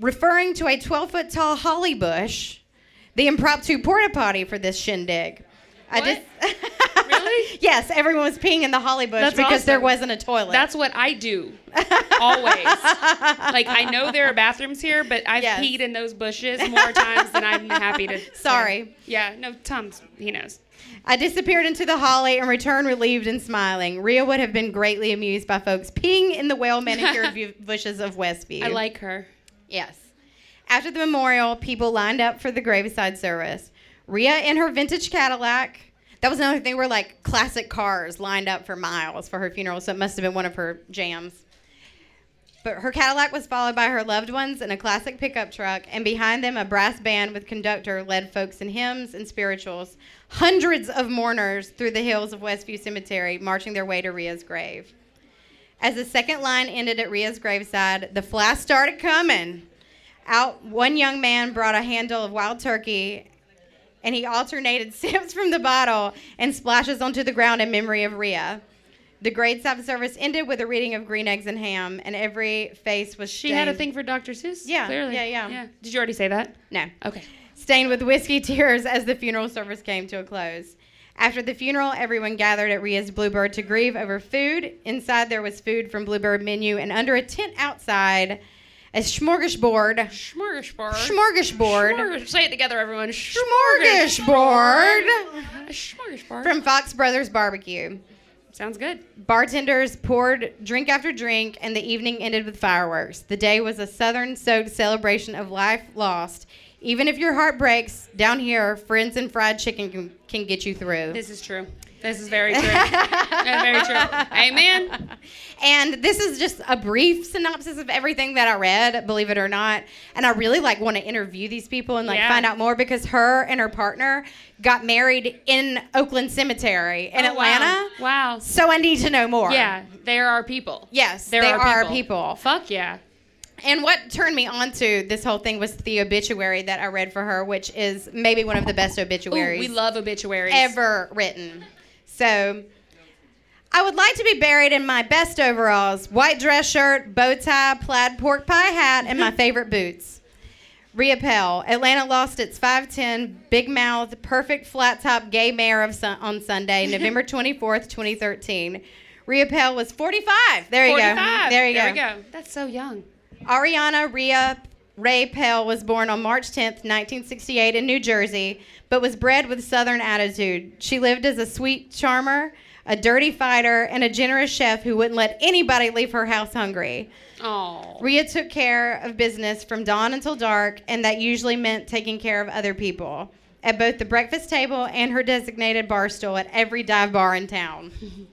Referring to a 12 foot tall holly bush, the impromptu porta potty for this shindig. I just. (laughs) Really? (laughs) yes, everyone was peeing in the holly bush That's because there wasn't a toilet. That's what I do. Always. (laughs) like I know there are bathrooms here, but I've Yes. peed in those bushes more times than I'm happy to. (laughs) Sorry. Yeah. No. Tom's. He knows. I disappeared into the holly and returned relieved and smiling. Ria would have been greatly amused by folks peeing in the well manicured bu- bushes of Westview. I like her. Yes. After the memorial, people lined up for the graveside service. Ria in her vintage Cadillac. That was another thing Were like classic cars lined up for miles for her funeral, so it must have been one of her jams. But her Cadillac was followed by her loved ones in a classic pickup truck, and behind them, a brass band with conductor led folks in hymns and spirituals. Hundreds of mourners through the hills of Westview Cemetery, marching their way to Ria's grave. As the second line ended at Ria's graveside, the flash started coming. Out, one young man brought a handle of wild turkey, and he alternated (laughs) sips from the bottle and splashes onto the ground in memory of Ria. The graveside service ended with a reading of Green Eggs and Ham, and every face was She had a thing for Dr. Seuss. Yeah, Clearly. yeah, yeah. Yeah. Did you already say that? No. Okay. stained with whiskey tears as the funeral service came to a close. After the funeral, everyone gathered at Ria's Bluebird to grieve over food. Inside, there was food from Bluebird menu, and under a tent outside, a smorgasbord. Smorgasbord. Smorgasbord. Smorgas- Say it together, everyone. Smorgasbord A smorgasbord. from Fox Brothers Barbecue. Sounds good. Bartenders poured drink after drink, and the evening ended with fireworks. The day was a southern soaked celebration of life lost. Even if your heart breaks, down here, friends and fried chicken can, can get you through. This is true. This is very true. Very true. (laughs) Amen. And this is just a brief synopsis of everything that I read, believe it or not. And I really like want to interview these people and like Yeah. find out more because her and her partner got married in Oakland Cemetery in Oh. Atlanta. Wow. So I need to know more. Yeah, there are people. Yes, There they are are people. people. Fuck yeah. And what turned me on to this whole thing was the obituary that I read for her, which is maybe one of the best Ooh, obituaries we love obituaries. ever written. So, I would like to be buried in my best overalls, white dress shirt, bow tie, plaid pork pie hat, and my (laughs) favorite boots. Ria Pell, Atlanta lost its 5'10, big mouthed, perfect flat top gay mayor of sun- on Sunday, (laughs) November 24th, 2013. Ria Pell was 45. There you 45. go. There you there go. we go. That's so young. Ariana Rhea Ray Pell was born on March 10th, 1968, in New Jersey, but was bred with Southern attitude. She lived as a sweet charmer, a dirty fighter, and a generous chef who wouldn't let anybody leave her house hungry. Oh. Ria took care of business from dawn until dark, and that usually meant taking care of other people at both the breakfast table and her designated bar stool at every dive bar in town. (laughs)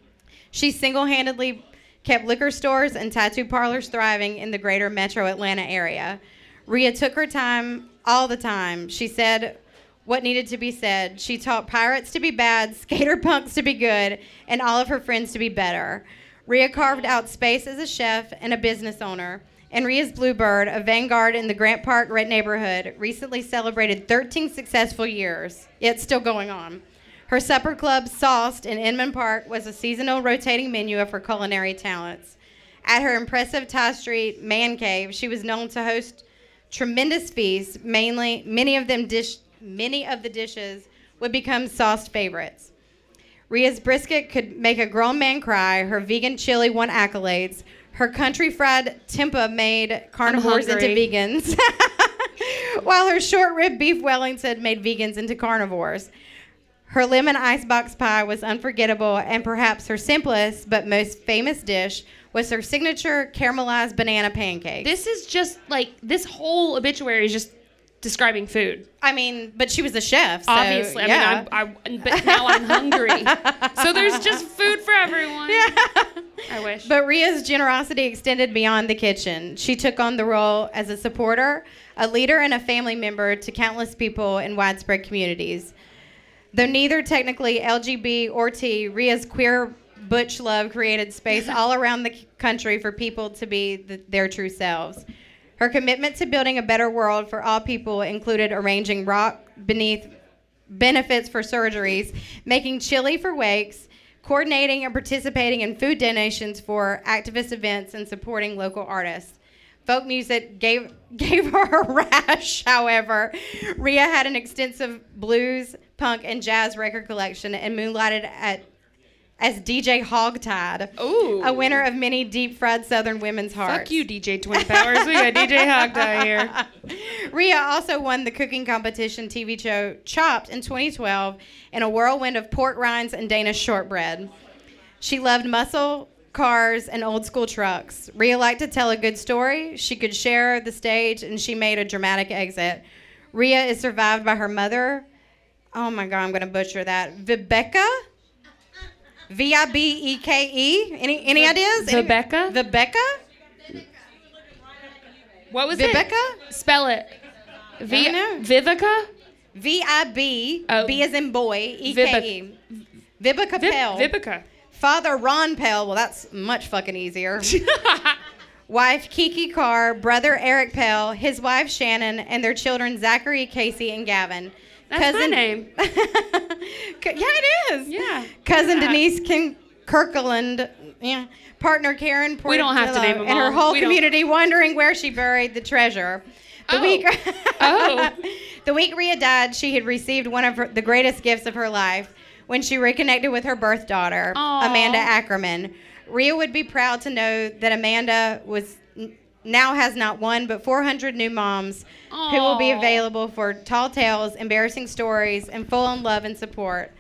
She single handedly kept liquor stores and tattoo parlors thriving in the greater metro Atlanta area. Ria took her time all the time. She said what needed to be said. She taught pirates to be bad, (laughs) skater punks to be good, and all of her friends to be better. Ria carved out space as a chef and a business owner. And Ria's Bluebird, a vanguard in the Grant Park red neighborhood, recently celebrated 13 successful years. It's still going on. Her supper club, Sauced, in Inman Park, was a seasonal rotating menu of her culinary talents. At her impressive Thai Street man cave, she was known to host tremendous feasts. Mainly, many of them dish, many of the dishes would become sauced favorites. Ria's brisket could make a grown man cry. Her vegan chili won accolades. Her country fried tempeh made carnivores into vegans, (laughs) while her short rib beef Wellington made vegans into carnivores. Her lemon icebox pie was unforgettable, and perhaps her simplest but most famous dish was her signature caramelized banana pancake. This is just like this whole obituary is just describing food. I mean, but she was a chef. So, Obviously, yeah. I mean, I'm, I, but now I'm hungry. (laughs) so there's just food for everyone. Yeah. I wish. But Ria's generosity extended beyond the kitchen. She took on the role as a supporter, a leader, and a family member to countless people in widespread communities. Though neither technically LGB or T, Ria's queer butch love created space all (laughs) around the country for people to be th- their true selves. Her commitment to building a better world for all people included arranging rock beneath benefits for surgeries, making chili for wakes, coordinating and participating in food donations for activist events, and supporting local artists. Folk music gave (laughs) gave her a rash, however. Ria had an extensive blues, punk, and jazz record collection and moonlighted at as DJ Hogtied, Ooh. a winner of many deep fried Southern women's hearts. Fuck you, DJ Twin Powers. We got DJ Hogtie here. (laughs) Ria also won the cooking competition TV show Chopped in 2012 in a whirlwind of pork rinds and Danish shortbread. She loved muscle cars and old school trucks. Ria liked to tell a good story. She could share the stage, and she made a dramatic exit. Ria is survived by her mother. Oh my God, I'm to butcher that. Vibeka. V I B E K E. Any any ideas? Vibeka? Vibeka. What was Vibeka. it? Spell it. V-. Vivica? V I B Oh. B as in boy E K E. Vibica Vi- Pell. Vivica. Father Ron Pell. Well, that's much fucking easier. (laughs) wife Kiki Carr, brother Eric Pell, his wife Shannon, and their children Zachary, Casey, and Gavin. That's my name. (laughs) yeah, it is. Yeah. Cousin Denise King- Kirkland. Yeah. Partner Karen. We don't have to Portillo, name 'em And her whole community wondering where she buried the treasure. The Oh. week. Oh. (laughs) The week Ria died, she had received one of her, the greatest gifts of her life when she reconnected with her birth daughter, Aw. Amanda Ackerman. Ria would be proud to know that Amanda was now has not one but 400 new moms who will be available for tall tales, embarrassing stories, and full on love and support.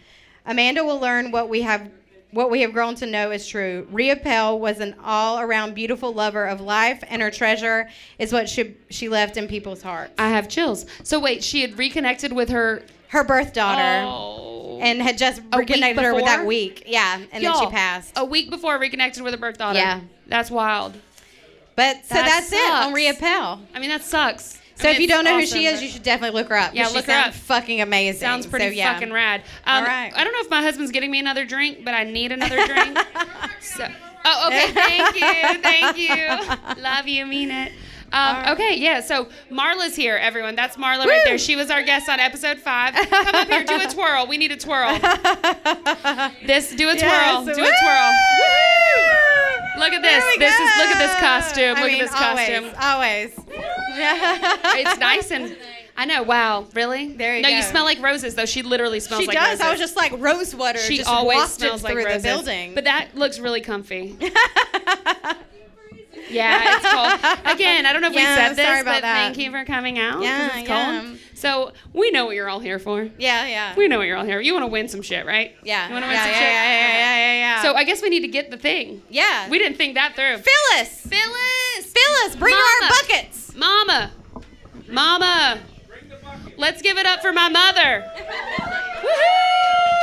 Amanda will learn what we have what we have grown to know is true. Ria Pell was an all-around beautiful lover of life, and her treasure is what she, she left in people's hearts. I have chills. So wait, she had reconnected with her Her birth daughter. Oh. and had just reconnected her with that week. Yeah, and then Y'all, she passed. A week before reconnected with her birth daughter. Yeah. That's wild. But so That that's it on sucks. Ria Pell. I mean, that sucks. I So mean, if you it's don't know awesome, who she is, but- you should definitely look her up. Yeah, she look her sounds up. Fucking amazing. Sounds pretty So, yeah. fucking rad. Um, All right. I don't know if my husband's getting me another drink, but I need another drink. (laughs) so, oh, okay. Thank you. Thank you. Love you. Mean it. Um, Okay, yeah. So Marla's here, everyone. That's Marla right there. She was our guest on episode five. Come up here, do a twirl. We need a twirl. (laughs) This, do a twirl. Yes. Do a twirl. Woo! Look at this. This is look at this costume. I look mean, at this costume. Always. always. (laughs) It's nice and I know. Wow, really? There you no, you smell like roses though. She literally smells She like does. roses. She does. I was just like rose water. She always smells like roses. the building. But that looks really comfy. (laughs) Yeah, it's cold. (laughs) Again, I don't know if Yeah, we said this, sorry about but that. thank you for coming out. Yeah, it's yeah. cold. So we know what you're all here for. yeah, yeah. We know what you're all here. You want to win some shit, right? yeah. You want to yeah, win yeah, some shit? yeah, yeah, yeah, yeah, yeah. So I guess we need to get the thing. yeah. We didn't think that through. Phyllis. Phyllis, Phyllis, bring Mama. our buckets. Mama, Mama, let's give it up for my mother. (laughs) Woohoo!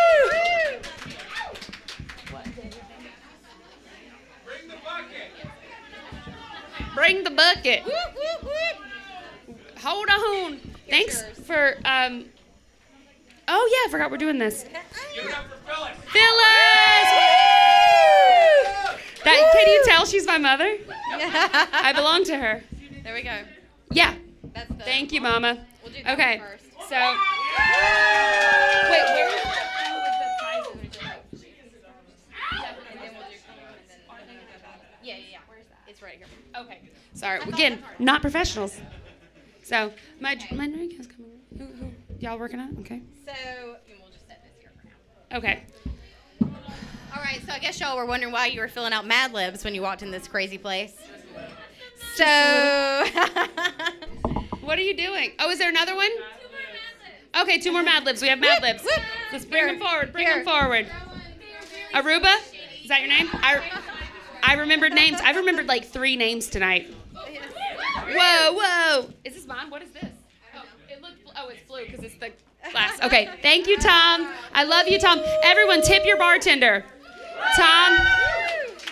Bring the bucket. Hold on. Thanks for um. Oh yeah, I forgot we're doing this. Phyllis. Phyllis! That can you tell she's my mother? (laughs) I belong to her. There we go. Yeah. That's the. Thank you, Mama. We'll do that Okay. So wait, where? Yeah, yeah, yeah. Where's that? It's right here. Okay. Sorry. Again, not professionals. So my my drink is coming. Who, who, y'all working on? Okay. So, and we'll just set this here for now. Okay. All right, so I guess y'all were wondering why you were filling out Mad Libs when you walked in this crazy place. So, (laughs) What are you doing? Oh, is there another one? Okay, two more Mad Libs. We have Mad Libs. Let's bring them forward. Bring Here. them forward. Aruba? Is that your name? I, (laughs) I remembered names. I remembered like three names tonight. Whoa, whoa. Is this mine? What is this? Oh, oh it's blue because it's the glass. Okay, thank you, Tom. I love you, Tom. Everyone, tip your bartender. Tom.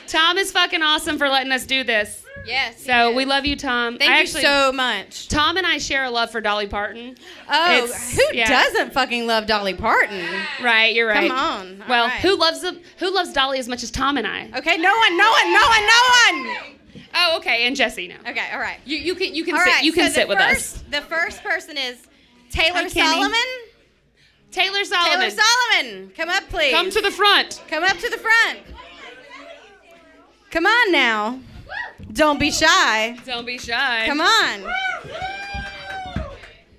Tom is fucking awesome for letting us do this. Yes. So we love you, Tom. Thank I you actually, so much. Tom and I share a love for Dolly Parton. Oh, It's- who yeah. doesn't fucking love Dolly Parton? Right, you're right. Come on. All Well, right. who loves the, who loves Dolly as much as Tom and I? Okay, no one, no one, no one, no one. Oh, okay, and Jesse now. Okay, all right. You you can you can All sit right, you can so sit with first, us. The first person is Taylor Hi, Solomon. Taylor Solomon. Taylor Solomon, come up, please. Come to the front. Come up to the front. Come on now. Don't be shy. Don't be shy. Come on.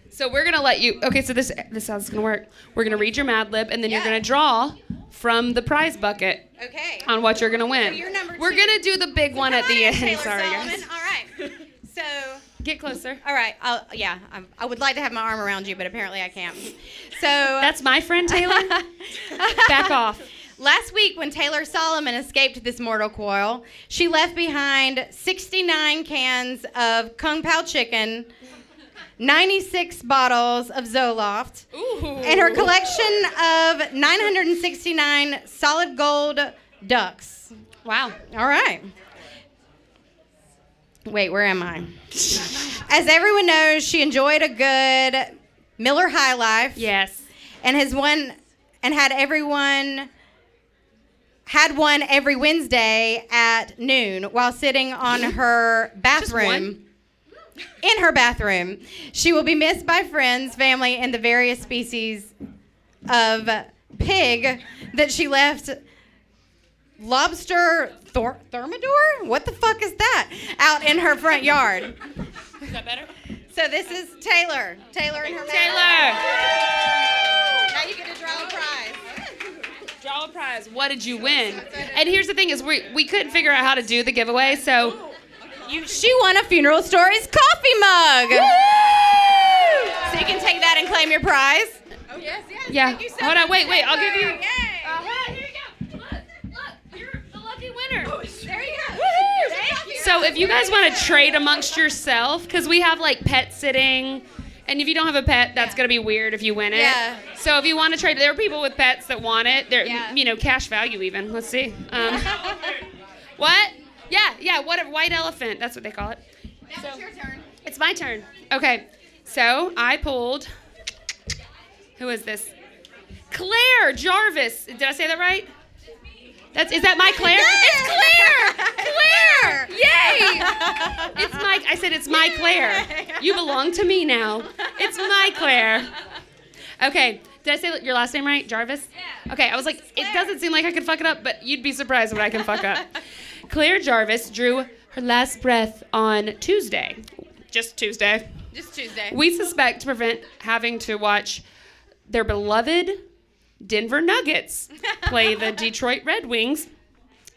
So we're gonna let you. Okay, so this this is how this is gonna work. We're gonna read your Mad Lib, and then you're gonna draw from the prize bucket Okay. on what you're gonna win. So you're number we're gonna do the big one at the end. Taylor Sorry, Solomon. guys. All right. (laughs) So, Get closer. all right. I'll, yeah, I'm, I would like to have my arm around you, but apparently I can't. So That's my friend Taylor. (laughs) Back off. Last week, when Taylor Solomon escaped this mortal coil, she left behind 69 cans of Kung Pao chicken, 96 bottles of Zoloft, Ooh. and her collection of 969 solid gold ducks. Wow. All right. Wait, where am I? As everyone knows, she enjoyed a good Miller High Life Yes. and has won and had everyone had one every Wednesday at noon while sitting on (gasps) her bathroom. In her bathroom. She will be missed by friends, family, and the various species of pig that she left lobster thor- thermidor? What the fuck is that? Out in her front yard. Is that better? So this is Taylor. Taylor and her Taylor, Now you get to draw a prize. Draw a prize. What did you win? And here's the thing: is we we couldn't figure out how to do the giveaway, so You, she won a Funeral Stories coffee mug. So you can take that and claim your prize. Oh yes, yes. Yeah. Thank you so Hold on, wait, wait, I'll give you-. Uh, hold here you go. Look, look, you're the lucky winner. there you go. So if you guys want to trade amongst yourself, because we have like pet sitting, and if you don't have a pet, that's gonna be weird if you win it. Yeah. So if you want to trade, there are people with pets that want it. They're Yeah. you know cash value even. Let's see. Um, (laughs) what? Yeah, yeah. What a white elephant. That's what they call it. Now it's your turn. It's my turn. Okay. So I pulled. Who is this? Claire Jarvis. Did I say that right? That's is that my Claire? Yes! It's Claire. Claire. (laughs) Yay! It's my. I said it's my Claire. You belong to me now. It's my Claire. Okay. Did I say your last name right? Jarvis? Yeah. Okay, I was like, it doesn't seem like I could fuck it up, but you'd be surprised what I can fuck up. Claire Jarvis drew her last breath on Tuesday. Just Tuesday. Just Tuesday. We suspect to prevent having to watch their beloved Denver Nuggets play the (laughs) Detroit Red Wings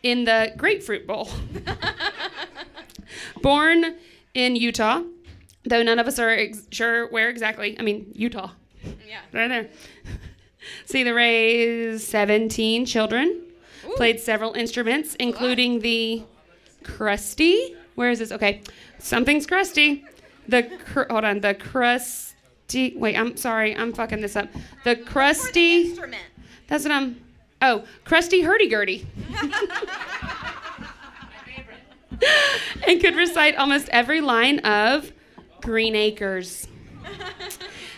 in the Grapefruit Bowl. (laughs) Born in Utah, though none of us are ex- sure where exactly. I mean, Utah, yeah. right there. See, the raised 17 children, played several instruments, including the crusty. Where is this? Okay, something's crusty. The cr- hold on, the Wait, I'm sorry, I'm fucking this up. The crusty. Instrument. That's what I'm. Oh, crusty hurdy gurdy. (laughs) and could recite almost every line of Green Acres.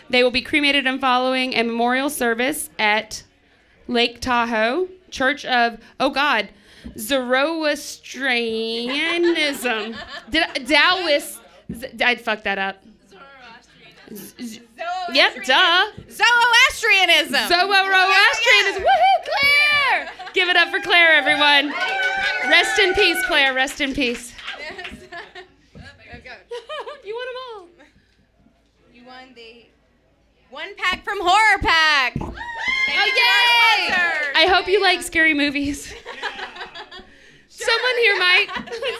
They will be cremated and following a memorial service at Lake Tahoe Church of Oh God, Zoroastrianism. Did I, Taoist? Z- I'd fuck that up. Z- Yep, duh. Zoroastrianism. Zoroastrianism. Woohoo, Claire! Give it up for Claire, everyone. Rest in peace, Claire. Rest in peace. (laughs) you won them all. You won the one pack from Horror Pack. Oh, yay! I hope you like scary movies. (laughs) (laughs) Someone here might.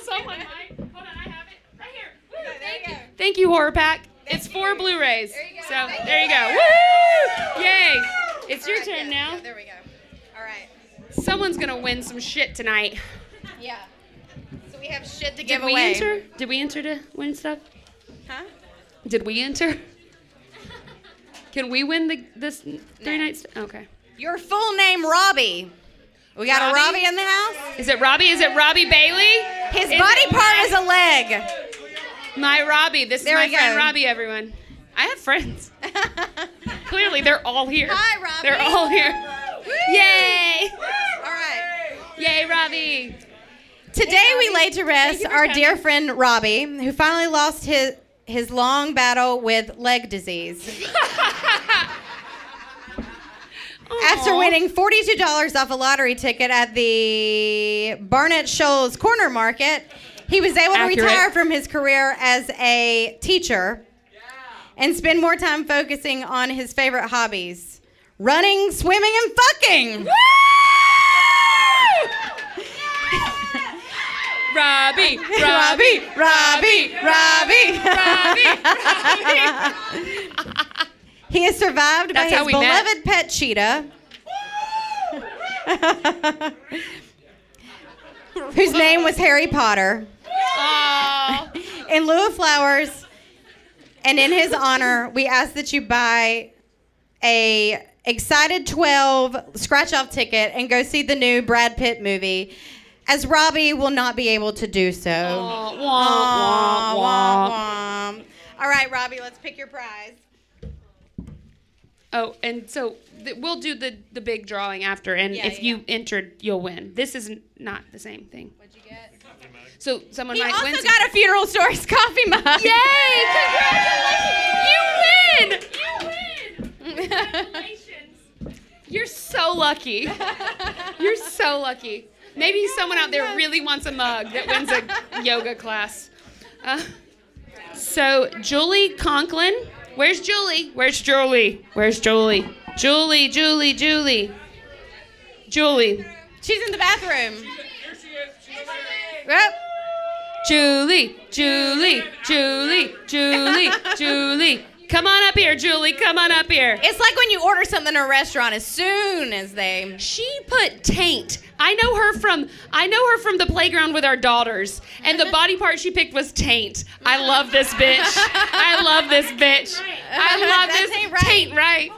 Someone might. Hold on, I have it right here. Woo, thank you you. Thank you, Horror Pack. It's four Blu-rays. There you go. So there you go. Woo! Yay! It's your turn now. there we go. All right. Someone's gonna win some shit tonight. Yeah. So we have shit to give Did we away. enter? Did we enter to win stuff? Huh? Did we enter? (laughs) Can we win the this three No. nights? Okay. Your full name, Robbie. We got Robbie? a Robbie in the house. Is it Robbie? Is it Robbie Bailey? His Is body it part is a leg. My Robbie. This There is my friend go. Robbie. Everyone. I have friends. (laughs) Clearly, they're all here. Hi, Robbie. They're all here. Yay! All right. Yay, Robbie! Today we lay to rest our coming. dear friend Robbie, who finally lost his his long battle with leg disease. (laughs) After winning $42 off a lottery ticket at the Barnett Shoals Corner Market, he was able to retire from his career as a teacher and spend more time focusing on his favorite hobbies running, swimming, and fucking. (laughs) Robbie, Robbie, Robbie, Robbie, Robbie. (laughs) He is survived That's by his we met. beloved pet cheetah. (laughs) whose name was Harry Potter. In lieu of flowers, and in his honor, we ask that you buy a excited 12 scratch off ticket and go see the new Brad Pitt movie, as Robbie will not be able to do so. Aw, wah, wah, wah, wah. wah. All right, Robbie, let's pick your prize. Oh, and so th- we'll do the the big drawing after, and Yeah, if yeah, you entered, you'll win. This is n- not the same thing. What'd you get? So someone He might also win. some- got a funeral stories (laughs) coffee mug. Yay! Congratulations! You win! You win! Congratulations! You're so lucky. You're so lucky. Maybe someone out there really wants a mug that wins a yoga class. Uh, so, Julie Conklin. Where's Julie? Where's Julie? Where's Julie? Julie, Julie, Julie. Julie. She's in the bathroom. Here she is. She's over there. Yep. Julie, Julie, Julie, Julie, (laughs) Julie. Come on up here, Julie. Come on up here. It's like when you order something in a restaurant as soon as they. She put taint. I know her from I know her from the playground with our daughters, and the body part she picked was taint. I love this bitch. I love this (laughs) bitch. I love this right. taint. Right?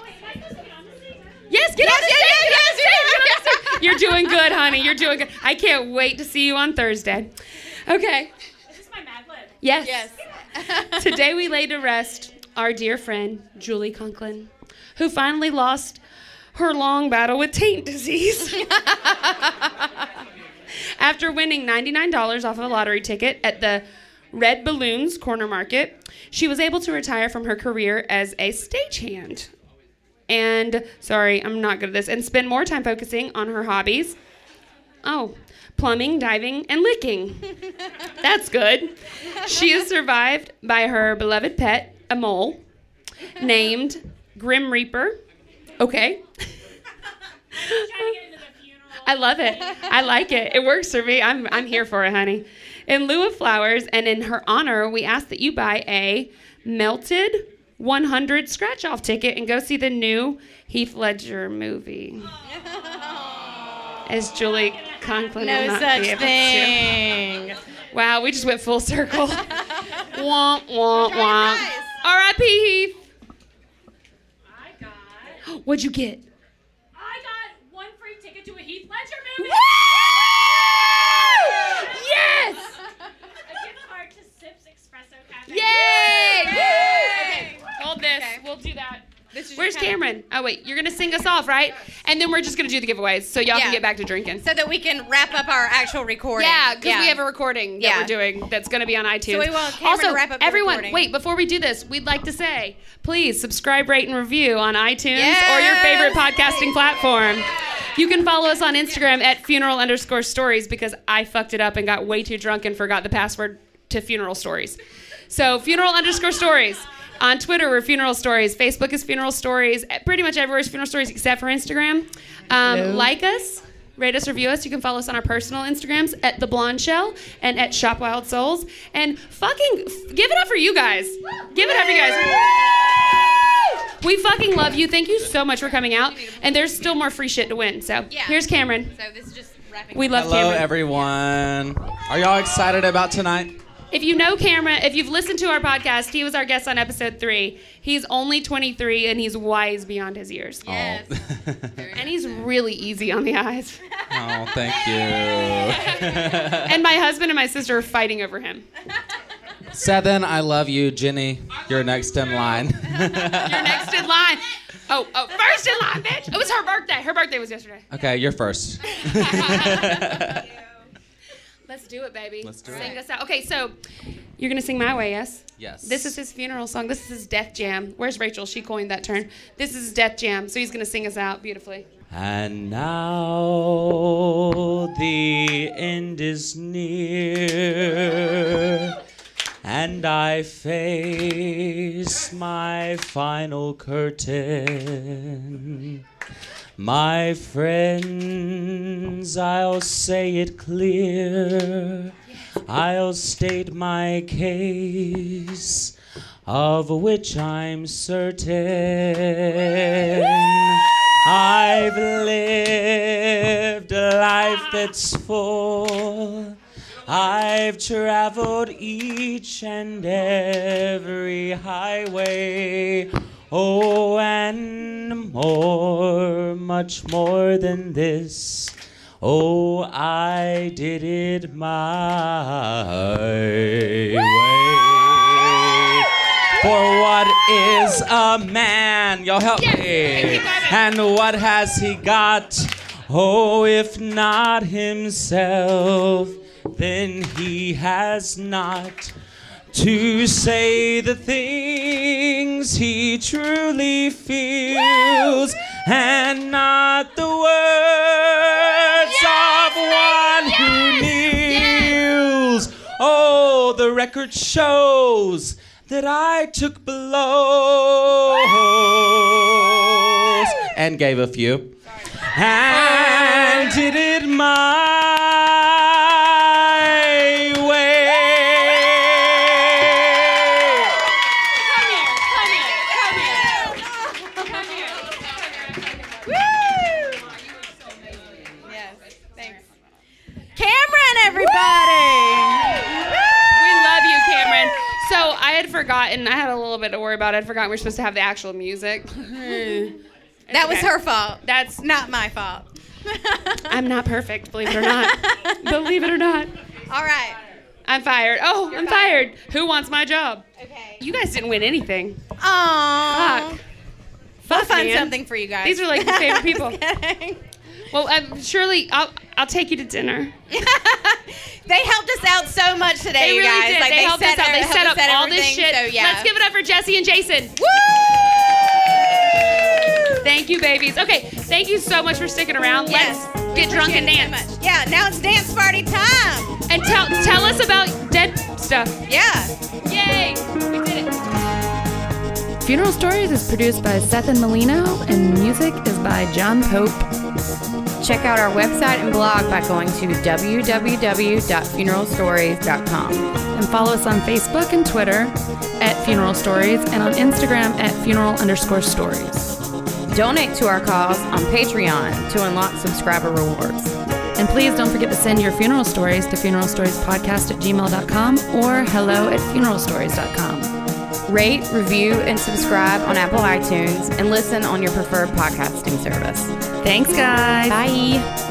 Yes, get on the yes, stage. yes, on the yes, stage, get on the stage. You're doing good, honey. You're doing good. I can't wait to see you on Thursday. Okay. Is this my Mad Lib? Yes. Yes. (laughs) Today we lay to rest our dear friend, Julie Conklin, who finally lost her long battle with taint disease. (laughs) After winning $99 off of a lottery ticket at the Red Balloons Corner Market, she was able to retire from her career as a stagehand. And, sorry, I'm not good at this, and spend more time focusing on her hobbies. Oh, plumbing, diving, and licking. That's good. She is survived by her beloved pet, a mole, named Grim Reaper. Okay. I love it. I like it. It works for me. I'm, I'm here for it, honey. In lieu of flowers and in her honor, we ask that you buy a melted 100 scratch off ticket and go see the new Heath Ledger movie. As Julie Conklin will no not such be able to. thing. (laughs) Wow, we just went full circle. (laughs) womp, womp, womp. R.I.P. Heath. I got. What'd you get? I got one free ticket to a Heath Ledger movie. Yes! (laughs) A gift card to Sips Espresso Cafe. Yay! Yay! Okay, hold this. Okay. We'll do that. Where's Cameron? Oh wait, you're gonna sing us off, right? And then we're just gonna do the giveaways, so y'all Yeah. can get back to drinking. So that we can wrap up our actual recording. Yeah, because we have a recording that Yeah. we're doing that's going to be on iTunes. So we want Cameron also, to wrap up everyone, recording. wait, before we do this, we'd like to say, please subscribe, rate, and review on iTunes or your favorite podcasting platform. You can follow us on Instagram at funeral underscore stories because I fucked it up and got way too drunk and forgot the password to funeral stories. So funeral underscore stories. On Twitter, we're Funeral Stories. Facebook is Funeral Stories. Pretty much everywhere is Funeral Stories except for Instagram. Um, Like us, rate us, review us. You can follow us on our personal Instagrams at The Blonde Shell and at Shop Wild Souls. And fucking f- give it up for you guys. Give it up for you guys. We fucking love you. Thank you so much for coming out. And there's still more free shit to win. So Yeah. here's Cameron. So this is just wrapping. We love Hello, Cameron. everyone. Are y'all excited about tonight? If you know Cameron, if you've listened to our podcast, he was our guest on episode three. He's only 23 and he's wise beyond his years. Yes. Oh. (laughs) And he's really easy on the eyes. oh, thank you. (laughs) And my husband and my sister are fighting over him. Sethan, I love you. Jenny, you're next in line. (laughs) You're next in line. Oh, oh, first in line, bitch. It was her birthday. Her birthday was yesterday. okay, you're first. Let's do it, baby. Let's do sing it. us out. Okay, so you're gonna sing my way, yes? Yes. This is his funeral song. This is his death jam. Where's Rachel? She coined that term. This is his death jam. So he's gonna sing us out beautifully. And now the end is near, and I face my final curtain. My friends, I'll say it clear. I'll state my case, of which I'm certain. I've lived a life that's full. I've traveled each and every highway. Oh, and more, much more than this. Oh, I did it my way. For what is a man? Y'all help me. And what has he got? Oh, if not himself, then he has not to say the things he truly feels and not the words of one who kneels. Oh, the record shows that I took blows and gave a few. And did it my I had forgotten. I had a little bit to worry about. I'd forgotten we are supposed to have the actual music. (laughs) (laughs) That was Okay. her fault. That's Not my fault. (laughs) I'm not perfect, believe it or not. believe it or not. All right. I'm fired. Oh, I'm fired. Who wants my job? Okay. You guys didn't win anything. Aww. Fuck. We'll Fuck, find man. something for you guys. These are like your favorite people. Just kidding. Well, um, surely I'll I'll take you to dinner. (laughs) they helped us out so much today, They you really guys. did. Like, they, helped us set out. They set up set all this shit. So, yeah. Let's give it up for Jesse and Jason. Woo! Thank you, babies. Okay, thank you so much for sticking around. Yes. Let's get drunk and dance. so much. Yeah, now it's dance party time. And tell tell us about dead stuff. Yeah. Yay! We did it. Funeral Stories is produced by Seth and Molino, and music is by John Pope. Check out our website and blog by going to www.funeralstories.com. And follow us on Facebook and Twitter at Funeral Stories, and on Instagram at funeral underscore stories. Donate to our cause on Patreon to unlock subscriber rewards. And please don't forget to send your funeral stories to funeralstoriespodcast at gmail.com or hello at funeralstories.com. Rate, review, and subscribe on Apple iTunes and listen on your preferred podcasting service. Thanks, guys. Bye.